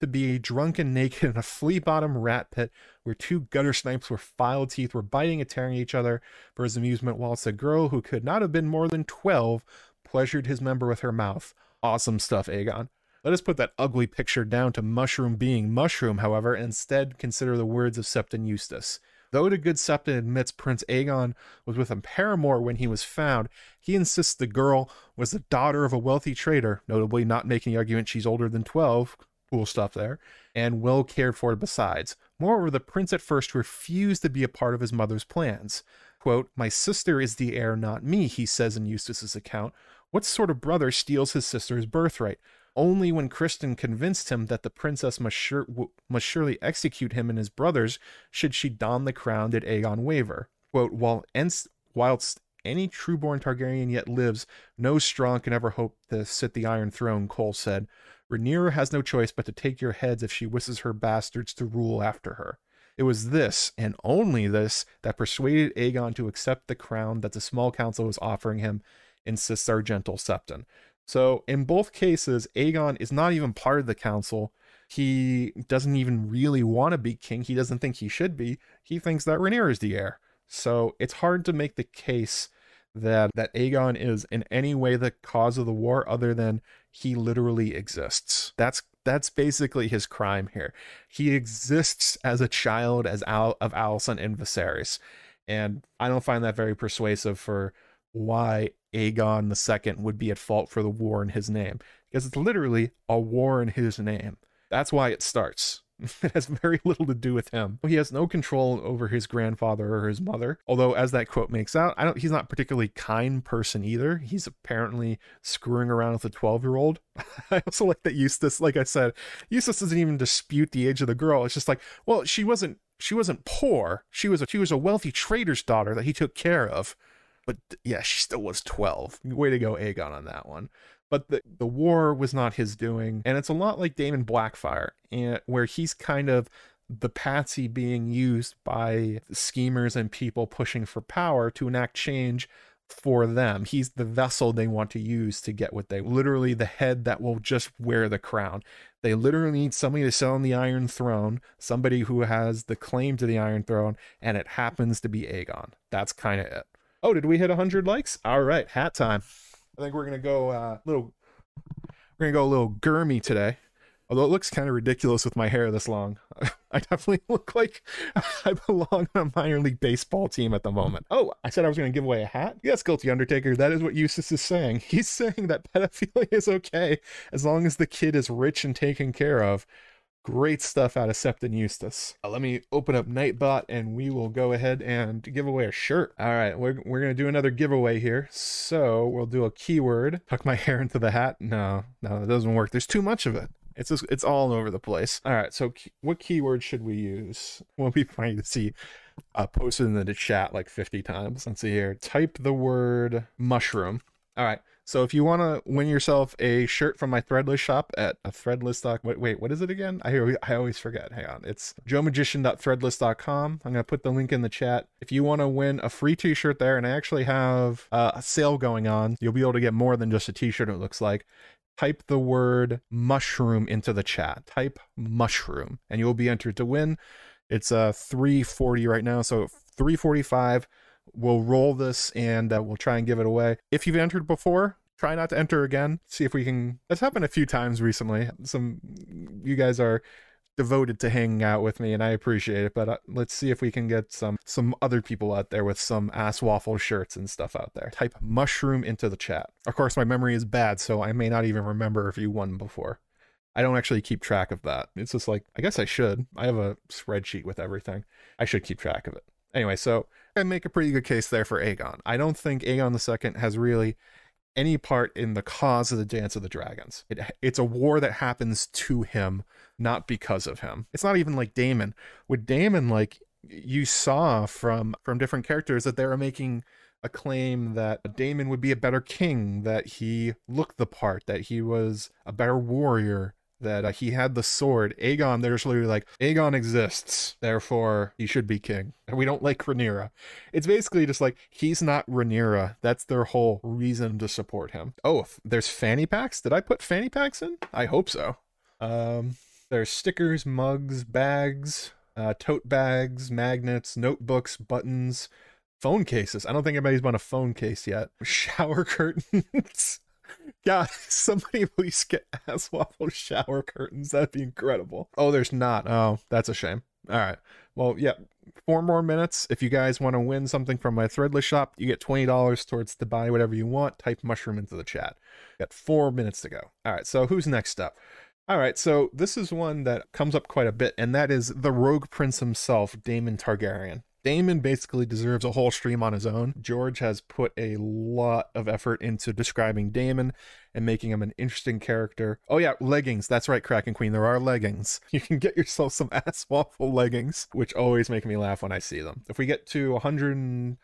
to be drunk and naked in a flea bottom rat pit where two gutter snipes with filed teeth were biting and tearing each other for his amusement, whilst a girl who could not have been more than 12 pleasured his member with her mouth. Awesome stuff, Aegon. Let us put that ugly picture down to Mushroom being Mushroom, however, and instead consider the words of Septon Eustace. Though the good Septon admits Prince Aegon was with a paramour when he was found, he insists the girl was the daughter of a wealthy trader, notably not making the argument she's older than 12, cool stuff there, and well cared for besides. Moreover, the prince at first refused to be a part of his mother's plans. Quote, My sister is the heir, not me, he says in Eustace's account. What sort of brother steals his sister's birthright? Only when Criston convinced him that the princess must, sure, must surely execute him and his brothers should she don the crown did Aegon waver. Quote, while, whilst any trueborn Targaryen yet lives, no strong can ever hope to sit the Iron Throne, Cole said. Rhaenyra has no choice but to take your heads if she wishes her bastards to rule after her. It was this, and only this, that persuaded Aegon to accept the crown that the small council was offering him, insists our gentle Septon. So, in both cases, Aegon is not even part of the council. He doesn't even really want to be king. He doesn't think he should be. He thinks that Rhaenyra is the heir. So, it's hard to make the case that that Aegon is in any way the cause of the war other than he literally exists. That's that's basically his crime here. He exists as a child as Al- of Alicent and Viserys. And I don't find that very persuasive for why Aegon II would be at fault for the war in his name. Because it's literally a war in his name. That's why it starts. it has very little to do with him. He has no control over his grandfather or his mother. Although, as that quote makes out, I don't. He's not particularly kind person either. He's apparently screwing around with a twelve-year-old. I also like that Eustace. Like I said, Eustace doesn't even dispute the age of the girl. It's just like, well, she wasn't. She wasn't poor. She was a, she was a wealthy trader's daughter that he took care of. But yeah, she still was twelve. Way to go, Aegon, on that one but the, the war was not his doing and it's a lot like Daemon Blackfyre and eh, where he's kind of the patsy being used by schemers and people pushing for power to enact change for them. He's the vessel they want to use to get what they literally the head that will just wear the crown. They literally need somebody to sit on the Iron Throne, somebody who has the claim to the Iron Throne, and it happens to be Aegon. That's kind of it. Oh, did we hit 100 likes? All right, hat time. I think we're gonna go a uh, little. We're gonna go a little Gurmy today. Although it looks kind of ridiculous with my hair this long, I definitely look like I belong on a minor league baseball team at the moment. Oh, I said I was going to give away a hat? Yes, Guilty Undertaker, that is what Eustace is saying. He's saying that pedophilia is okay as long as the kid is rich and taken care of. Great stuff out of Septon Eustace. Uh, let me open up Nightbot and we will go ahead and give away a shirt. All right, we're, we're going to do another giveaway here. So we'll do a keyword. Tuck my hair into the hat. No, no, that doesn't work. There's too much of it. It's just, it's all over the place. All right, so key, what keyword should we use? Won't be funny to see uh, posted in the chat like 50 times. Let's see here. Type the word mushroom. All right. So if you want to win yourself a shirt from my Threadless shop at a Threadless doc, wait, wait, what is it again? I I always forget. Hang on, it's joemagician.threadless.com. I'm gonna put the link in the chat. If you want to win a free T-shirt there, and I actually have uh, a sale going on, you'll be able to get more than just a T-shirt. It looks like. Type the word mushroom into the chat. Type mushroom, and you'll be entered to win. It's uh 340 right now, so 345 we'll roll this and uh, we'll try and give it away. If you've entered before, try not to enter again. See if we can. That's happened a few times recently. Some you guys are devoted to hanging out with me and I appreciate it, but uh, let's see if we can get some some other people out there with some ass waffle shirts and stuff out there. Type mushroom into the chat. Of course, my memory is bad, so I may not even remember if you won before. I don't actually keep track of that. It's just like, I guess I should. I have a spreadsheet with everything. I should keep track of it. Anyway, so I make a pretty good case there for Aegon. I don't think Aegon II has really any part in the cause of the Dance of the Dragons. It, it's a war that happens to him, not because of him. It's not even like Daemon. With Daemon, like you saw from from different characters that they were making a claim that Daemon would be a better king, that he looked the part, that he was a better warrior, that uh, he had the sword. Aegon, they're just literally like, Aegon exists, therefore he should be king. We don't like Rhaenyra. It's basically just like, he's not Rhaenyra. That's their whole reason to support him. Oh, there's fanny packs? Did I put fanny packs in? I hope so. Um, there's stickers, mugs, bags, uh, tote bags, magnets, notebooks, buttons, phone cases. I don't think anybody's bought a phone case yet. Shower curtains. Yeah, somebody please get ass waffle shower curtains. That'd be incredible. Oh, there's not. Oh, that's a shame. All right. Well, yeah, four more minutes. If you guys want to win something from my Threadless shop, you get $20 towards to buy whatever you want. Type mushroom into the chat. Got four minutes to go. All right. So who's next up? All right. So this is one that comes up quite a bit, and that is the Rogue Prince himself, Daemon Targaryen. Daemon basically deserves a whole stream on his own. George has put a lot of effort into describing Daemon and making him an interesting character. Oh yeah, leggings. That's right, Kraken Queen. There are leggings. You can get yourself some ass waffle leggings, which always make me laugh when I see them. If we get to 100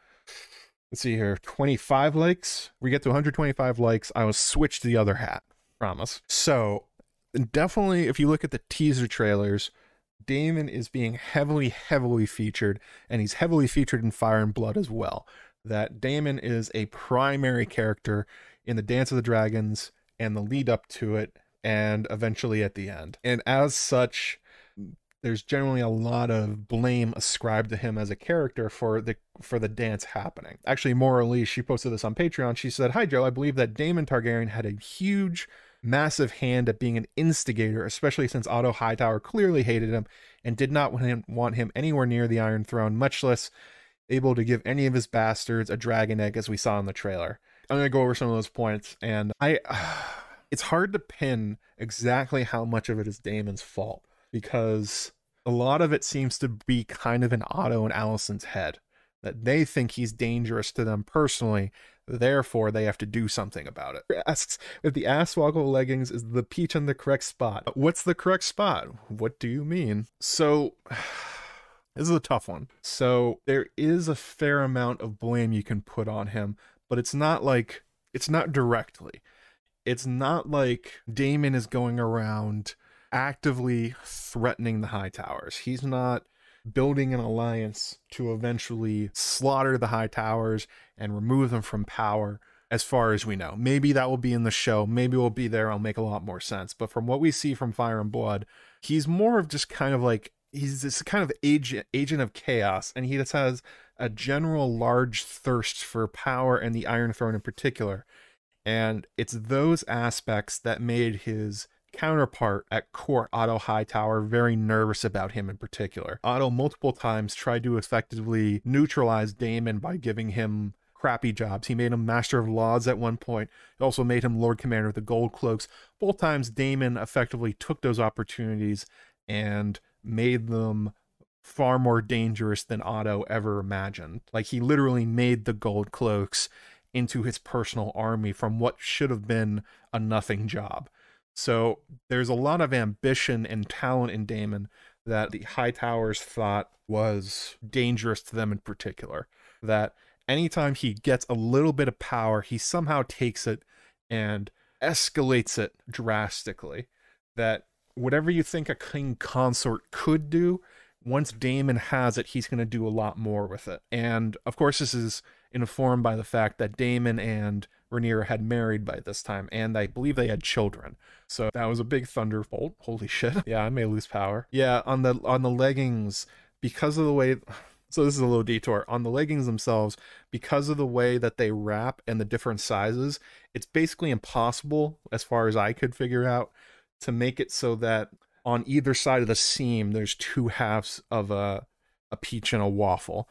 let's see here 25 likes we get to 125 likes i will switch to the other hat promise so definitely if you look at the teaser trailers Daemon is being heavily, heavily featured, and he's heavily featured in Fire and Blood as well. That Daemon is a primary character in the Dance of the Dragons and the lead up to it, and eventually at the end. And as such, there's generally a lot of blame ascribed to him as a character for the for the dance happening. Actually, Morally, she posted this on Patreon. She said, "Hi Joe, I believe that Daemon Targaryen had a huge massive hand at being an instigator, especially since Otto Hightower clearly hated him and did not want him, anywhere near the Iron Throne, much less able to give any of his bastards a dragon egg, as we saw in the trailer. I'm going to go over some of those points, and I. it's hard to pin exactly how much of it is Daemon's fault because a lot of it seems to be kind of in Otto and Alicent's head that they think he's dangerous to them personally Therefore, they have to do something about it. Asks if the ass waffle leggings is the peach in the correct spot. What's the correct spot? What do you mean? So, this is a tough one. So, there is a fair amount of blame you can put on him, but it's not like, it's not directly. It's not like Daemon is going around actively threatening the Hightowers. He's not building an alliance to eventually slaughter the Hightowers and remove them from power as far as we know. Maybe that will be in the show. Maybe we'll be there. I'll make a lot more sense. But from what we see from Fire and Blood, he's more of just kind of like he's this kind of agent agent of chaos, and he just has a general large thirst for power and the Iron Throne in particular. And it's those aspects that made his counterpart at court, Otto Hightower, very nervous about him in particular. Otto multiple times tried to effectively neutralize Daemon by giving him crappy jobs. He made him Master of Laws at one point. He also made him Lord Commander of the Gold Cloaks. Both times, Daemon effectively took those opportunities and made them far more dangerous than Otto ever imagined. Like, he literally made the Gold Cloaks into his personal army from what should have been a nothing job. So there's a lot of ambition and talent in Daemon that the Hightowers thought was dangerous to them in particular. That anytime he gets a little bit of power, he somehow takes it and escalates it drastically. That whatever you think a king consort could do, once Daemon has it, he's going to do a lot more with it. And of course, this is informed by the fact that Daemon and Rhaenyra had married by this time, and I believe they had children. So that was a big thunderbolt. Holy shit! Yeah, I may lose power. Yeah, on the on the leggings because of the way. So this is a little detour on the leggings themselves because of the way that they wrap and the different sizes. It's basically impossible, as far as I could figure out, to make it so that on either side of the seam there's two halves of a a peach and a waffle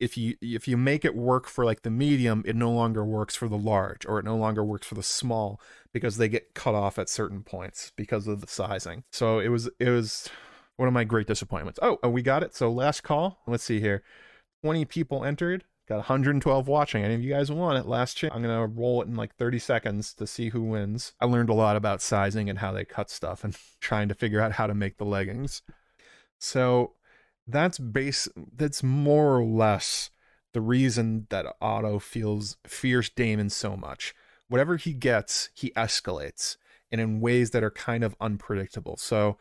if you if you make it work for like the medium it no longer works for the large or it no longer works for the small because they get cut off at certain points because of the sizing. So it was it was one of my great disappointments. Oh, oh we got it. So last call let's see here. 20 people entered got 112 watching. Any of you guys want it? Last chance. I'm gonna roll it in like 30 seconds to see who wins. I learned a lot about sizing and how they cut stuff and trying to figure out how to make the leggings. So that's base that's more or less the reason that Otto feels fears Daemon so much. Whatever he gets, he escalates and in ways that are kind of unpredictable. So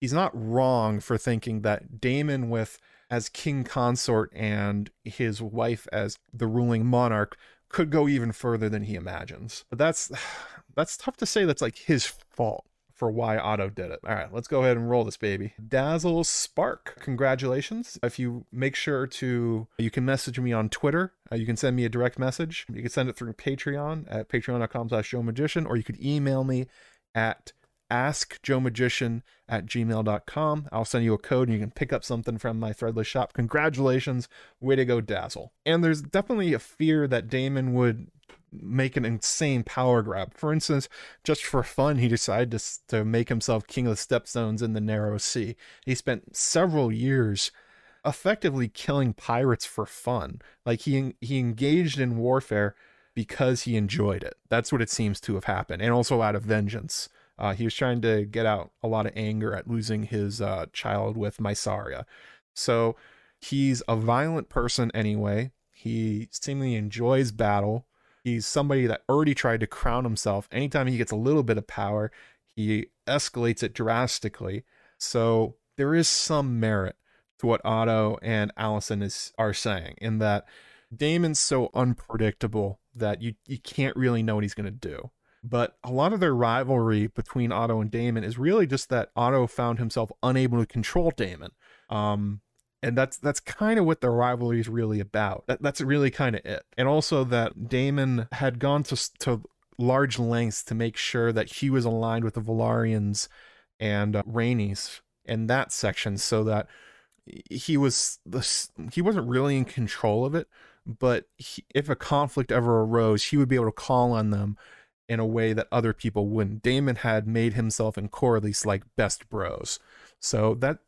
he's not wrong for thinking that Daemon with as king consort and his wife as the ruling monarch could go even further than he imagines. But that's that's tough to say that's like his fault for why Otto did it. All right, let's go ahead and roll this baby. Dazzle Spark, congratulations. If you make sure to, you can message me on Twitter. Uh, you can send me a direct message. You can send it through Patreon at patreon.com slash Joe Magician, or you could email me at askjoemagician at gmail.com. I'll send you a code and you can pick up something from my threadless shop. Congratulations. Way to go, Dazzle. And there's definitely a fear that Daemon would make an insane power grab. For instance, just for fun, he decided to, to make himself king of the stepstones in the narrow sea. He spent several years effectively killing pirates for fun. Like he he engaged in warfare because he enjoyed it. That's what it seems to have happened, and also out of vengeance. Uh, he was trying to get out a lot of anger at losing his uh, child with Mysaria. So he's a violent person anyway. He seemingly enjoys battle. He's somebody that already tried to crown himself. Anytime he gets a little bit of power, he escalates it drastically. So there is some merit to what Otto and Alicent is are saying in that Daemon's so unpredictable that you you can't really know what he's going to do. But a lot of their rivalry between Otto and Daemon is really just that Otto found himself unable to control Daemon. Um, and that's that's kind of what the rivalry is really about. That, that's really kind of it. And also that Daemon had gone to to large lengths to make sure that he was aligned with the Velaryons and uh, in that section, so that he was the he wasn't really in control of it. But he, if a conflict ever arose, he would be able to call on them in a way that other people wouldn't. Daemon had made himself and Corlys like best bros. So that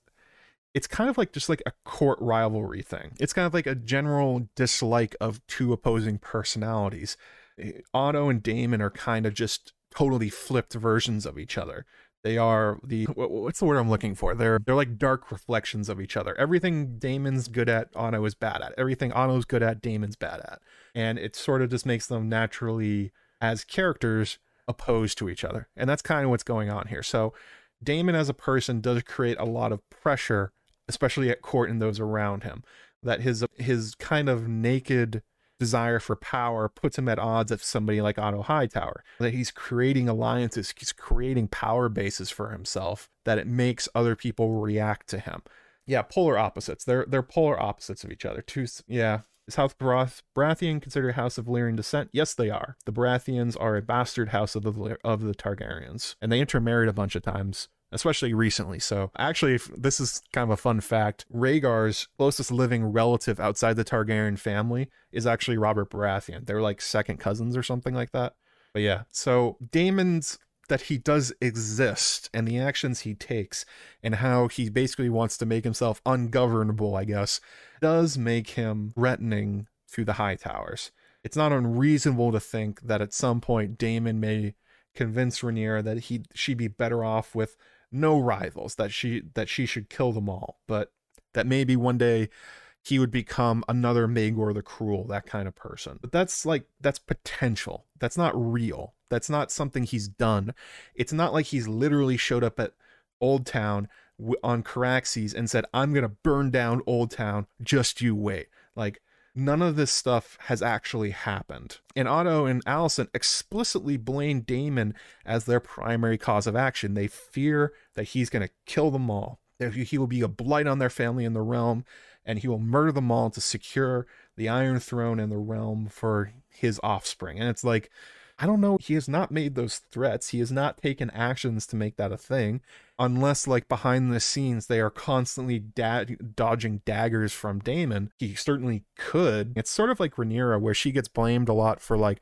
it's kind of like just like a court rivalry thing. It's kind of like a general dislike of two opposing personalities. Eh, Otto and Daemon are kind of just totally flipped versions of each other. They are the what's the word I'm looking for? They're they're like dark reflections of each other. Everything Daemon's good at, Otto is bad at. Everything Otto's good at, Daemon's bad at. And it sort of just makes them naturally as characters opposed to each other. And that's kind of what's going on here. So Daemon as a person does create a lot of pressure, especially at court and those around him, that his his kind of naked desire for power puts him at odds with somebody like Otto Hightower. That he's creating alliances, he's creating power bases for himself that it makes other people react to him. Yeah, polar opposites. They're they're polar opposites of each other. Two yeah, House Barath- Baratheon considered a house of Valyrian descent? Yes, they are. The Baratheons are a bastard house of the of the Targaryens, and they intermarried a bunch of times, especially recently. So, actually, this is kind of a fun fact. Rhaegar's closest living relative outside the Targaryen family is actually Robert Baratheon. They're like second cousins or something like that. But yeah, so Daemon's that he does exist and the actions he takes and how he basically wants to make himself ungovernable, I guess, does make him threatening to the Hightowers. It's not unreasonable to think that at some point Daemon may convince Rhaenyra that he she'd be better off with no rivals, that she that she should kill them all, but that maybe one day he would become another Maegor the Cruel, that kind of person. But that's like that's potential. That's not real. That's not something he's done. It's not like he's literally showed up at Oldtown on Caraxes and said, "I'm gonna burn down Oldtown. Just you wait." Like none of this stuff has actually happened. And Otto and Alicent explicitly blame Daemon as their primary cause of action. They fear that he's gonna kill them all. He will be a blight on their family in the realm, and he will murder them all to secure the Iron Throne and the realm for his offspring. And it's like I don't know. He has not made those threats. He has not taken actions to make that a thing, unless, like, behind the scenes, they are constantly da- dodging daggers from Daemon. He certainly could. It's sort of like Rhaenyra, where she gets blamed a lot for, like,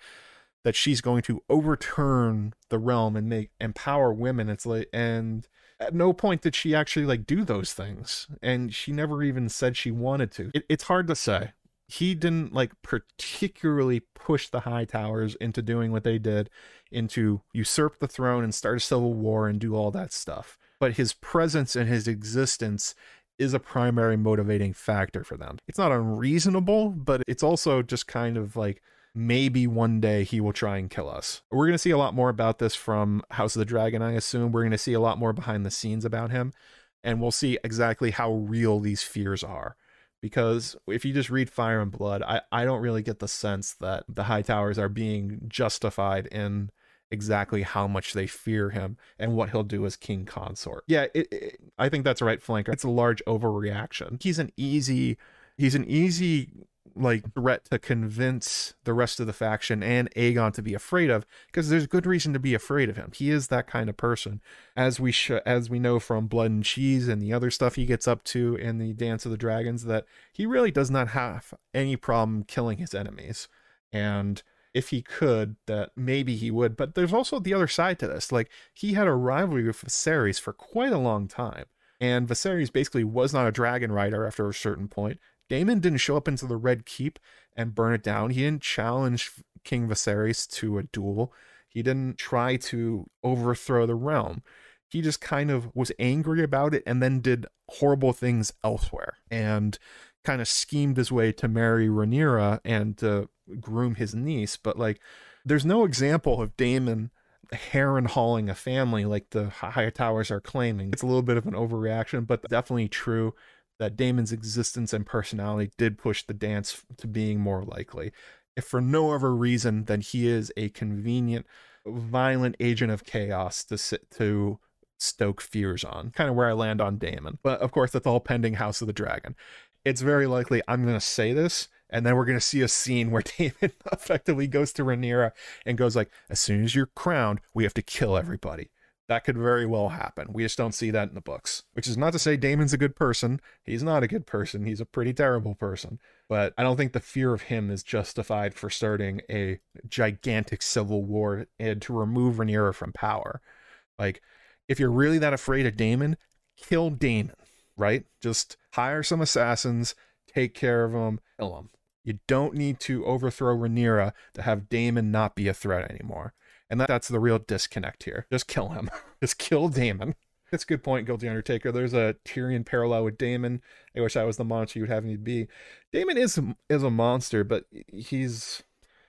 that she's going to overturn the realm and make empower women. It's like, and at no point did she actually like do those things and she never even said she wanted to it, it's hard to say he didn't like particularly push the Hightowers into doing what they did into usurp the throne and start a civil war and do all that stuff. But his presence and his existence is a primary motivating factor for them. It's not unreasonable but it's also just kind of like maybe one day he will try and kill us. We're going to see a lot more about this from house of the dragon i assume. We're going to see a lot more behind the scenes about him and we'll see exactly how real these fears are because if you just read Fire and Blood, I, I don't really get the sense that the Hightowers are being justified in exactly how much they fear him and what he'll do as king consort. Yeah, it, it, I think that's a right, Flanker. It's a large overreaction. He's an easy he's an easy like threat to convince the rest of the faction and Aegon to be afraid of because there's good reason to be afraid of him. He is that kind of person as we sh- as we know from Blood and Cheese and the other stuff he gets up to in the Dance of the Dragons that he really does not have any problem killing his enemies. And if he could, that maybe he would. But there's also the other side to this. Like he had a rivalry with Viserys for quite a long time. And Viserys basically was not a dragon rider after a certain point. Daemon didn't show up into the Red Keep and burn it down. He didn't challenge King Viserys to a duel. He didn't try to overthrow the realm. He just kind of was angry about it and then did horrible things elsewhere. And kind of schemed his way to marry Rhaenyra and groom his niece, but like there's no example of Daemon heron hauling a family like the Hightowers are claiming. It's a little bit of an overreaction, but definitely true that Daemon's existence and personality did push the dance to being more likely. If for no other reason than he is a convenient, violent agent of chaos to sit to stoke fears on. Kind of where I land on Daemon. But of course, that's all pending House of the Dragon. It's very likely I'm going to say this and then we're going to see a scene where Daemon effectively goes to Rhaenyra and goes like, as soon as you're crowned, we have to kill everybody. That could very well happen. We just don't see that in the books. Which is not to say Daemon's a good person. He's not a good person. He's a pretty terrible person. But I don't think the fear of him is justified for starting a gigantic civil war and to remove Rhaenyra from power. Like, if you're really that afraid of Daemon, kill Daemon, right? Just hire some assassins, take care of him, kill him. You don't need to overthrow Rhaenyra to have Daemon not be a threat anymore. And that, that's the real disconnect here. Just kill him. Just kill Daemon. That's a good point, Guilty Undertaker. There's a Tyrion parallel with Daemon. I wish I was the monster you'd have me be. Daemon is is a monster, but he's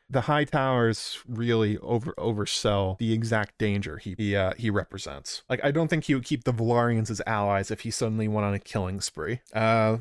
the Hightowers really over oversell the exact danger he he, uh, he represents. Like I don't think he would keep the Velaryons as allies if he suddenly went on a killing spree. Uh,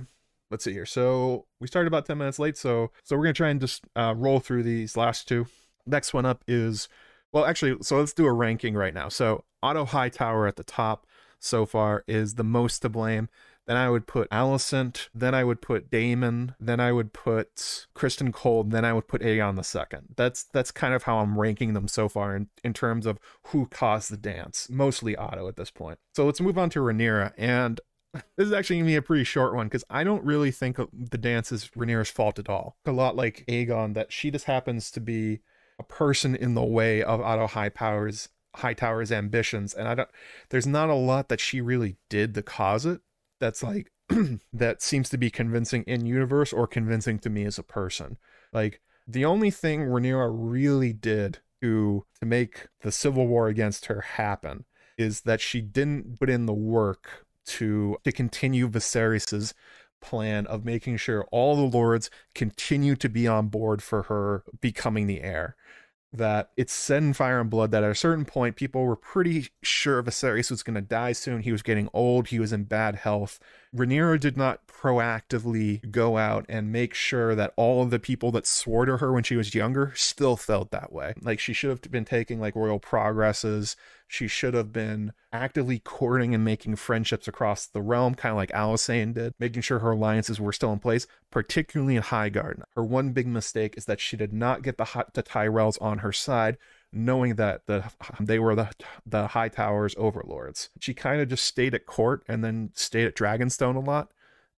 let's see here. So we started about 10 minutes late, so so we're gonna try and just uh, roll through these last two. Next one up is well, actually, so let's do a ranking right now. So Otto Hightower at the top so far is the most to blame. Then I would put Alicent. Then I would put Daemon. Then I would put Criston Cole. Then I would put Aegon the second. That's that's kind of how I'm ranking them so far in, in terms of who caused the dance. Mostly Otto at this point. So let's move on to Rhaenyra. And this is actually gonna be a pretty short one because I don't really think the dance is Rhaenyra's fault at all. A lot like Aegon, that she just happens to be a person in the way of Otto Hightower's Hightower's ambitions, and I don't. There's not a lot that she really did to cause it. That's like that seems to be convincing in universe or convincing to me as a person. Like the only thing Rhaenyra really did to to make the civil war against her happen is that she didn't put in the work to to continue Viserys's plan of making sure all the lords continue to be on board for her becoming the heir that it's set in fire and blood that at a certain point people were pretty sure Viserys was going to die soon. He was getting old, he was in bad health. Rhaenyra did not proactively go out and make sure that all of the people that swore to her when she was younger still felt that way. Like she should have been taking like royal progresses. She should have been actively courting and making friendships across the realm, kind of like Alysanne did, making sure her alliances were still in place, particularly in Highgarden. Her one big mistake is that she did not get the, the Tyrells on her side, knowing that the they were the the Hightowers overlords. She kind of just stayed at court and then stayed at Dragonstone a lot.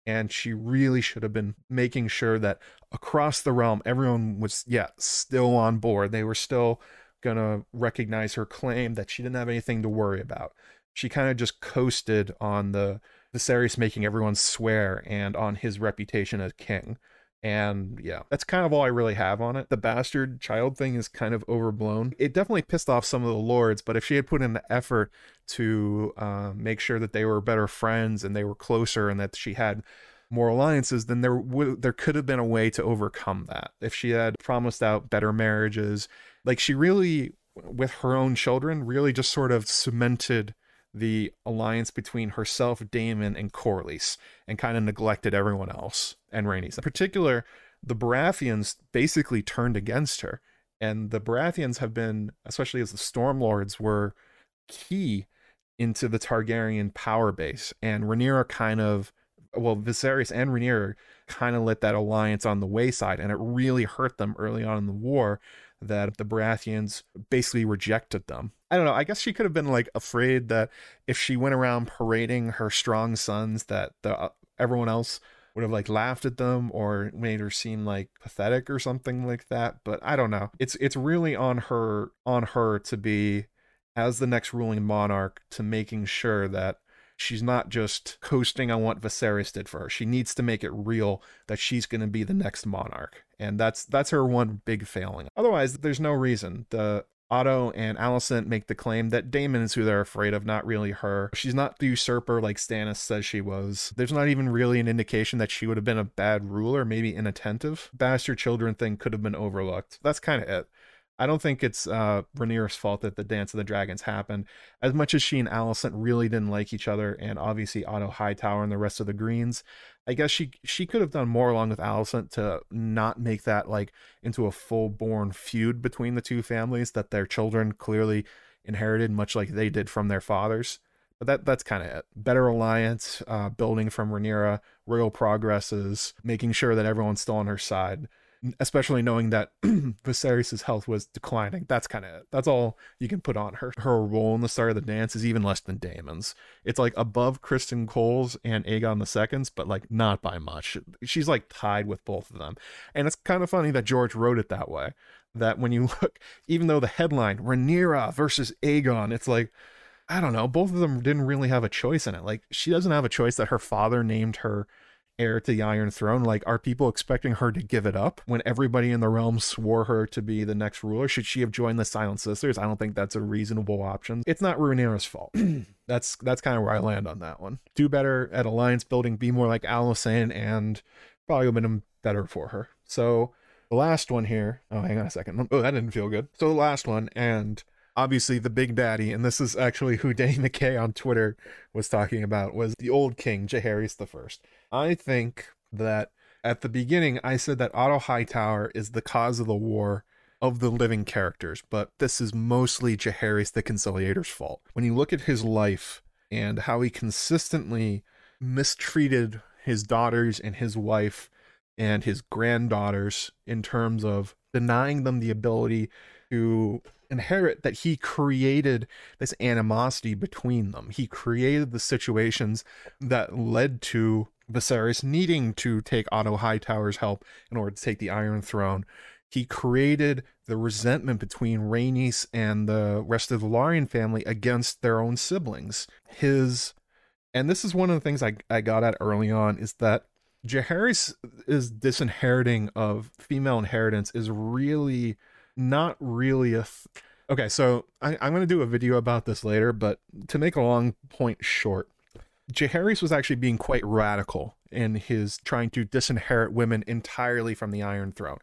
And she really should have been making sure that across the realm, everyone was, yeah, still on board. They were still going to recognize her claim that she didn't have anything to worry about. She kind of just coasted on the Viserys making everyone swear and on his reputation as king. And yeah, that's kind of all I really have on it. The bastard child thing is kind of overblown. It definitely pissed off some of the lords, but if she had put in the effort to uh, make sure that they were better friends and they were closer and that she had more alliances, then there would there could have been a way to overcome that. If she had promised out better marriages, like she really with her own children really just sort of cemented the alliance between herself, Daemon, and Corlys, and kind of neglected everyone else and Rhaenys. In particular, the Baratheons basically turned against her. And the Baratheons have been, especially as the Stormlords were key into the Targaryen power base. And Rhaenyra kind of, well, Viserys and Rhaenyra kind of let that alliance on the wayside. And it really hurt them early on in the war that the Baratheons basically rejected them. I don't know. I guess she could have been like afraid that if she went around parading her strong sons, that the uh, everyone else would have like laughed at them or made her seem like pathetic or something like that. But I don't know. It's it's really on her on her to be as the next ruling monarch to making sure that she's not just coasting on what Viserys did for her. She needs to make it real that she's going to be the next monarch. And that's that's her one big failing. Otherwise, there's no reason. The Otto and Alicent make the claim that Daemon is who they're afraid of, not really her. She's not the usurper like Stannis says she was. There's not even really an indication that she would have been a bad ruler, maybe inattentive. Bastard children thing could have been overlooked. That's kind of it. I don't think it's uh, Rhaenyra's fault that the Dance of the Dragons happened. As much as she and Alicent really didn't like each other, and obviously Otto Hightower and the rest of the Greens, I guess she she could have done more along with Alicent to not make that like into a full born feud between the two families that their children clearly inherited, much like they did from their fathers. But that that's kind of it. Better alliance, uh, building from Rhaenyra, royal progresses, making sure that everyone's still on her side especially knowing that Viserys' health was declining. That's kind of. That's all you can put on her. Her role in the start of the dance is even less than Daemon's. It's like above Criston Cole's and Aegon the Second's, but like not by much. She's like tied with both of them. And it's kind of funny that George wrote it that way. That when you look, even though the headline, Rhaenyra versus Aegon, it's like, I don't know, both of them didn't really have a choice in it. Like, she doesn't have a choice that her father named her heir to the Iron Throne? Like, are people expecting her to give it up when everybody in the realm swore her to be the next ruler? Should she have joined the Silent Sisters? I don't think that's a reasonable option. It's not Rhaenyra's fault. that's that's kind of where I land on that one. Do better at alliance building, be more like Alicent, and probably would have been better for her. So the last one here. Oh, hang on a second. Oh, that didn't feel good. So the last one, and obviously the big daddy, and this is actually who Danny McKay on Twitter was talking about, was the old king, Jaehaerys the First. I think that at the beginning I said that Otto Hightower is the cause of the war of the living characters, but this is mostly Jaehaerys the Conciliator's fault. When you look at his life and how he consistently mistreated his daughters and his wife and his granddaughters in terms of denying them the ability to inherit that he created this animosity between them. He created the situations that led to Viserys needing to take Otto Hightower's help in order to take the Iron Throne. He created the resentment between Rhaenys and the rest of the Velaryon family against their own siblings. His, and this is one of the things I, I got at early on, is that Jaehaerys is disinheriting of female inheritance is really not really a. Th- okay, so I, I'm going to do a video about this later, but to make a long point short, Jaehaerys was actually being quite radical in his trying to disinherit women entirely from the Iron Throne.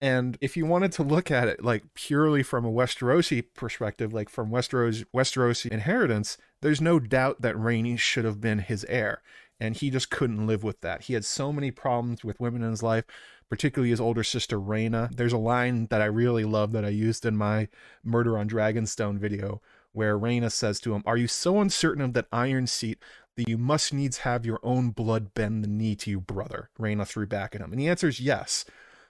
And if you wanted to look at it like purely from a Westerosi perspective, like from Westeros Westerosi inheritance, there's no doubt that Rhaenys should have been his heir. And he just couldn't live with that. He had so many problems with women in his life, particularly his older sister Rhaena. There's a line that I really love that I used in my Murder on Dragonstone video where Rhaena says to him, Are you so uncertain of that iron seat that you must needs have your own blood bend the knee to you, brother? Rhaena threw back at him. And the answer is yes.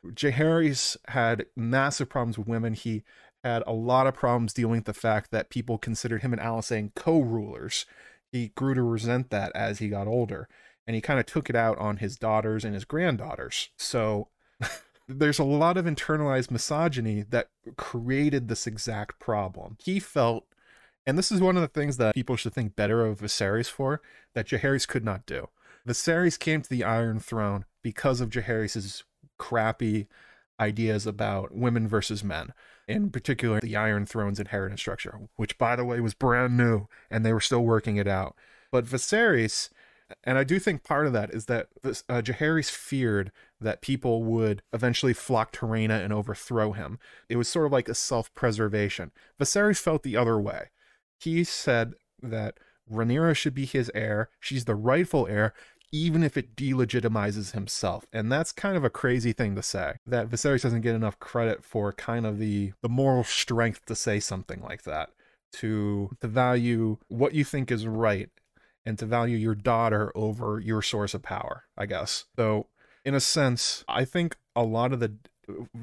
Jaehaerys had massive problems with women. He had a lot of problems dealing with the fact that people considered him and Alysanne co-rulers. He grew to resent that as he got older, and he kind of took it out on his daughters and his granddaughters. So there's a lot of internalized misogyny that created this exact problem. He felt and this is one of the things that people should think better of Viserys for, that Jaehaerys could not do. Viserys came to the Iron Throne because of Jaehaerys' crappy ideas about women versus men, in particular the Iron Throne's inheritance structure, which by the way was brand new and they were still working it out. But Viserys, and I do think part of that is that uh, Jaehaerys feared that people would eventually flock to Rhaena and overthrow him. It was sort of like a self-preservation. Viserys felt the other way he said that Rhaenyra should be his heir. She's the rightful heir, even if it delegitimizes himself. And that's kind of a crazy thing to say. That Viserys doesn't get enough credit for kind of the the moral strength to say something like that. To to value what you think is right and to value your daughter over your source of power, I guess. So in a sense, I think a lot of the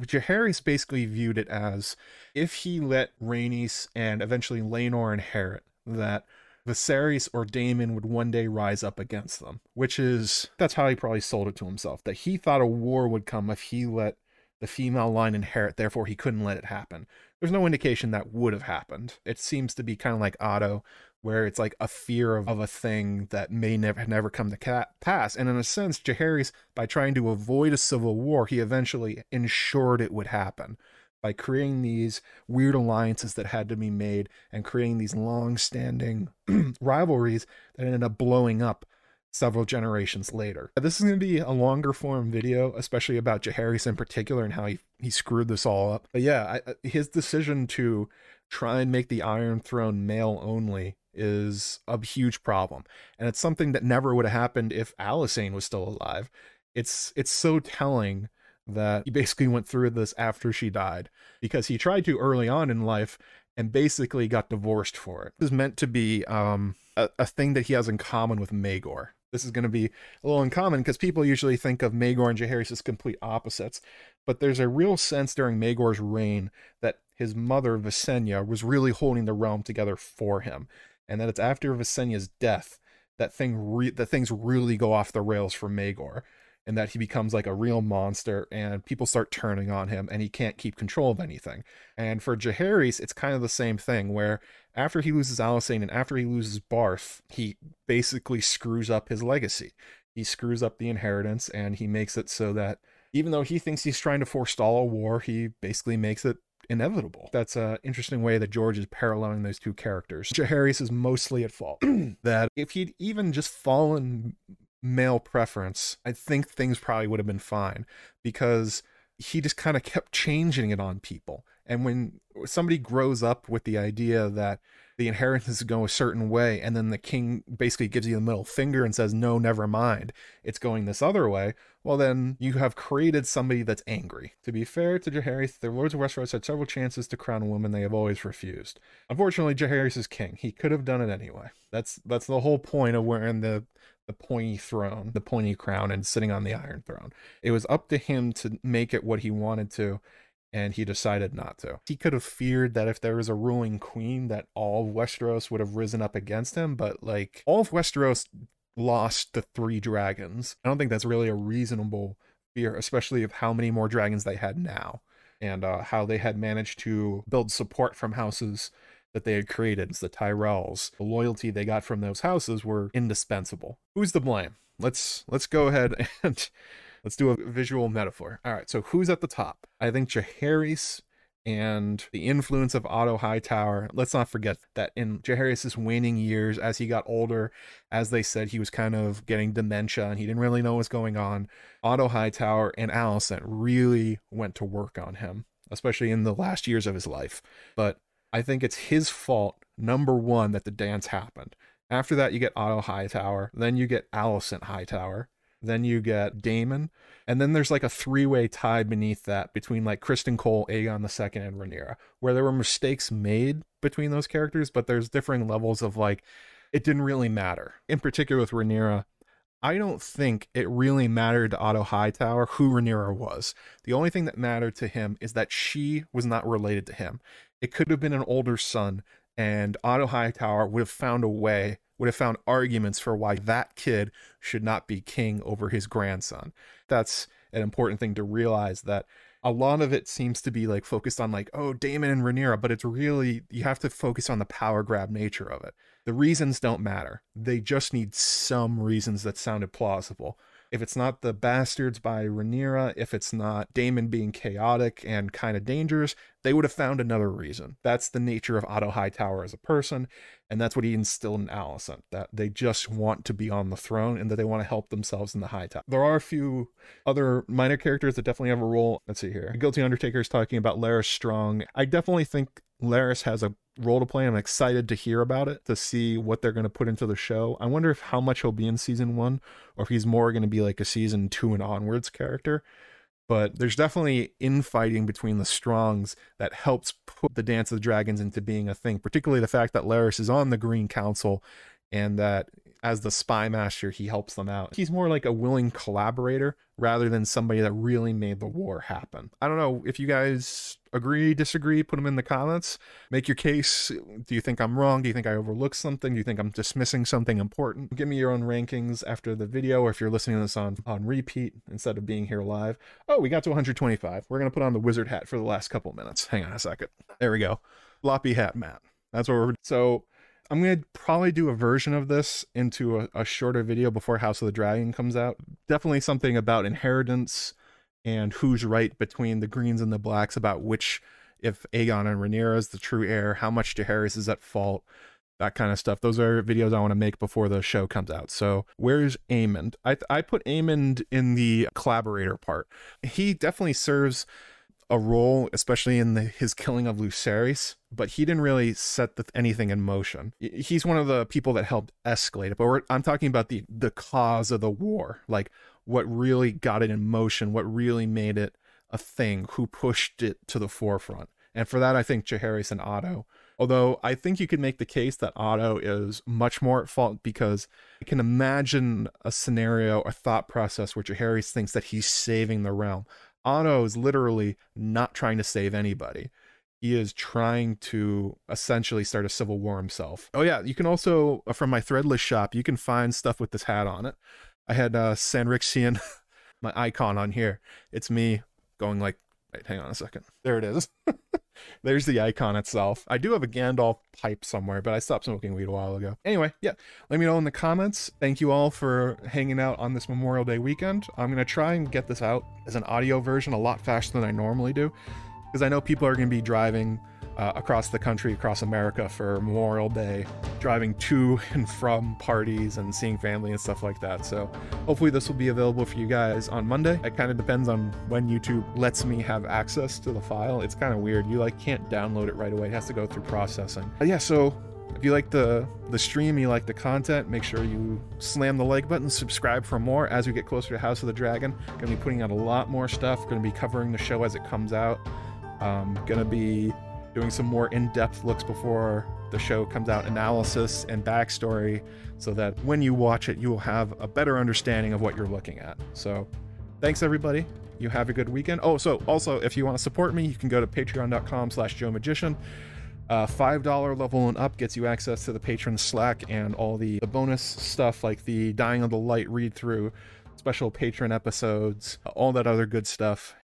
Jaehaerys basically viewed it as if he let Rhaenys and eventually Laenor inherit, that Viserys or Daemon would one day rise up against them, which is that's how he probably sold it to himself. That he thought a war would come if he let the female line inherit, therefore he couldn't let it happen. There's no indication that would have happened. It seems to be kind of like Otto, where it's like a fear of, of a thing that may never never come to pass. And in a sense, Jaehaerys, by trying to avoid a civil war, he eventually ensured it would happen. by creating these weird alliances that had to be made and creating these long-standing rivalries that ended up blowing up several generations later. This is going to be a longer form video, especially about Jaehaerys in particular and how he, he screwed this all up. But yeah, I, uh, his decision to try and make the Iron Throne male only is a huge problem. And it's something that never would have happened if Alysanne was still alive. It's it's so telling that he basically went through this after she died because he tried to early on in life and basically got divorced for it. This is meant to be um, a, a thing that he has in common with Maegor. This is going to be a little uncommon because people usually think of Maegor and Jaehaerys as complete opposites, but there's a real sense during Maegor's reign that his mother Visenya was really holding the realm together for him, and that it's after Visenya's death that thing re- that things really go off the rails for Maegor and that he becomes like a real monster and people start turning on him and he can't keep control of anything. And for Jaehaerys, it's kind of the same thing where after he loses Alysanne and after he loses Barth, he basically screws up his legacy. He screws up the inheritance and he makes it so that even though he thinks he's trying to forestall a war, he basically makes it inevitable. That's an interesting way that George is paralleling those two characters. Jaehaerys is mostly at fault. that if he'd even just fallen male preference, I think things probably would have been fine because he just kind of kept changing it on people. And when somebody grows up with the idea that the inheritance is go a certain way, and then the king basically gives you the middle finger and says, No, never mind, it's going this other way, well, then you have created somebody that's angry. To be fair to Jaehaerys, the Lords of Westeros had several chances to crown a woman they have always refused. Unfortunately, Jaehaerys is king. He could have done it anyway. That's that's the whole point of wearing the the pointy throne, the pointy crown, and sitting on the iron throne. It was up to him to make it what he wanted to, and he decided not to. He could have feared that if there was a ruling queen, that all of Westeros would have risen up against him, but like all of Westeros lost the three dragons. I don't think that's really a reasonable fear, especially of how many more dragons they had now and uh, how they had managed to build support from houses that they had created the Tyrells. The loyalty they got from those houses were indispensable. Who's to blame? Let's let's go ahead and let's do a visual metaphor. All right, so who's at the top? I think Jaehaerys and the influence of Otto Hightower. Let's not forget that in Jaehaerys' waning years, as he got older, as they said, he was kind of getting dementia and he didn't really know what's going on. Otto Hightower and Alicent really went to work on him, especially in the last years of his life. But I think it's his fault, number one, that the dance happened. After that, you get Otto Hightower, then you get Alicent Hightower, then you get Daemon, and then there's like a three-way tie beneath that between like Criston Cole, Aegon II, and Rhaenyra, where there were mistakes made between those characters, but there's differing levels of like it didn't really matter. In particular with Rhaenyra, I don't think it really mattered to Otto Hightower who Rhaenyra was. The only thing that mattered to him is that she was not related to him. It could have been an older son, and Otto Hightower would have found a way, would have found arguments for why that kid should not be king over his grandson. That's an important thing to realize that a lot of it seems to be like focused on like oh Daemon and Rhaenyra, but it's really you have to focus on the power grab nature of it. The reasons don't matter. They just need some reasons that sounded plausible. If it's not the bastards by Rhaenyra, if it's not Daemon being chaotic and kind of dangerous, they would have found another reason. That's the nature of Otto Hightower as a person, and that's what he instilled in Alicent, that they just want to be on the throne and that they want to help themselves in the high top. There are a few other minor characters that definitely have a role. Let's see here. Guilty Undertaker is talking about Larys Strong. I definitely think Larys has a role to play. I'm excited to hear about it, to see what they're going to put into the show. I wonder if how much he'll be in season one, or if he's more going to be like a season two and onwards character. But there's definitely infighting between the Strongs that helps put the Dance of the Dragons into being a thing, particularly the fact that Larys is on the Green Council and that as the spy master, he helps them out. He's more like a willing collaborator rather than somebody that really made the war happen. I don't know if you guys agree, disagree, put them in the comments. Make your case. Do you think I'm wrong? Do you think I overlooked something? Do you think I'm dismissing something important? Give me your own rankings after the video or if you're listening to this on, on repeat instead of being here live. Oh, we got to 125. We're going to put on the wizard hat for the last couple minutes. Hang on a second. There we go. Floppy hat, Matt. That's what we're... So I'm going to probably do a version of this into a, a, shorter video before House of the Dragon comes out. Definitely something about inheritance and who's right between the greens and the blacks about which if Aegon and Rhaenyra is the true heir, how much Jaehaerys is at fault, that kind of stuff. Those are videos I want to make before the show comes out. So where's Aemond? I I put Aemond in the collaborator part. He definitely serves a role, especially in the, his killing of Lucerys, but he didn't really set the, anything in motion. He's one of the people that helped escalate it. But I'm talking about the the cause of the war, like what really got it in motion, what really made it a thing, who pushed it to the forefront. And for that, I think Jaehaerys and Otto. Although I think you could make the case that Otto is much more at fault because I can imagine a scenario, a thought process where Jaehaerys thinks that he's saving the realm. Otto is literally not trying to save anybody. He is trying to essentially start a civil war himself. Oh yeah, you can also from my threadless shop, you can find stuff with this hat on it. I had uh Sanrixian, my icon on here. It's me going like, wait, hang on a second. There it is. There's the icon itself. I do have a Gandalf pipe somewhere, but I stopped smoking weed a while ago. Anyway, yeah, let me know in the comments. Thank you all for hanging out on this Memorial Day weekend. I'm going to try and get this out as an audio version a lot faster than I normally do because I know people are going to be driving uh, across the country, across America for Memorial Day, driving to and from parties and seeing family and stuff like that. So hopefully this will be available for you guys on Monday. It kind of depends on when YouTube lets me have access to the file. It's kind of weird. You like can't download it right away. It has to go through processing. But yeah, so if you like the the stream, you like the content, make sure you slam the like button, subscribe for more as we get closer to House of the Dragon. Gonna be putting out a lot more stuff. Gonna be covering the show as it comes out. Um, gonna be doing some more in-depth looks before the show comes out, analysis and backstory, so that when you watch it, you will have a better understanding of what you're looking at. So, thanks everybody. You have a good weekend. Oh, so also, if you want to support me, you can go to patreon.com slash Joe Magician. Uh, $5 level and up gets you access to the patron Slack and all the, the bonus stuff like the Dying of the Light read through, special patron episodes, all that other good stuff.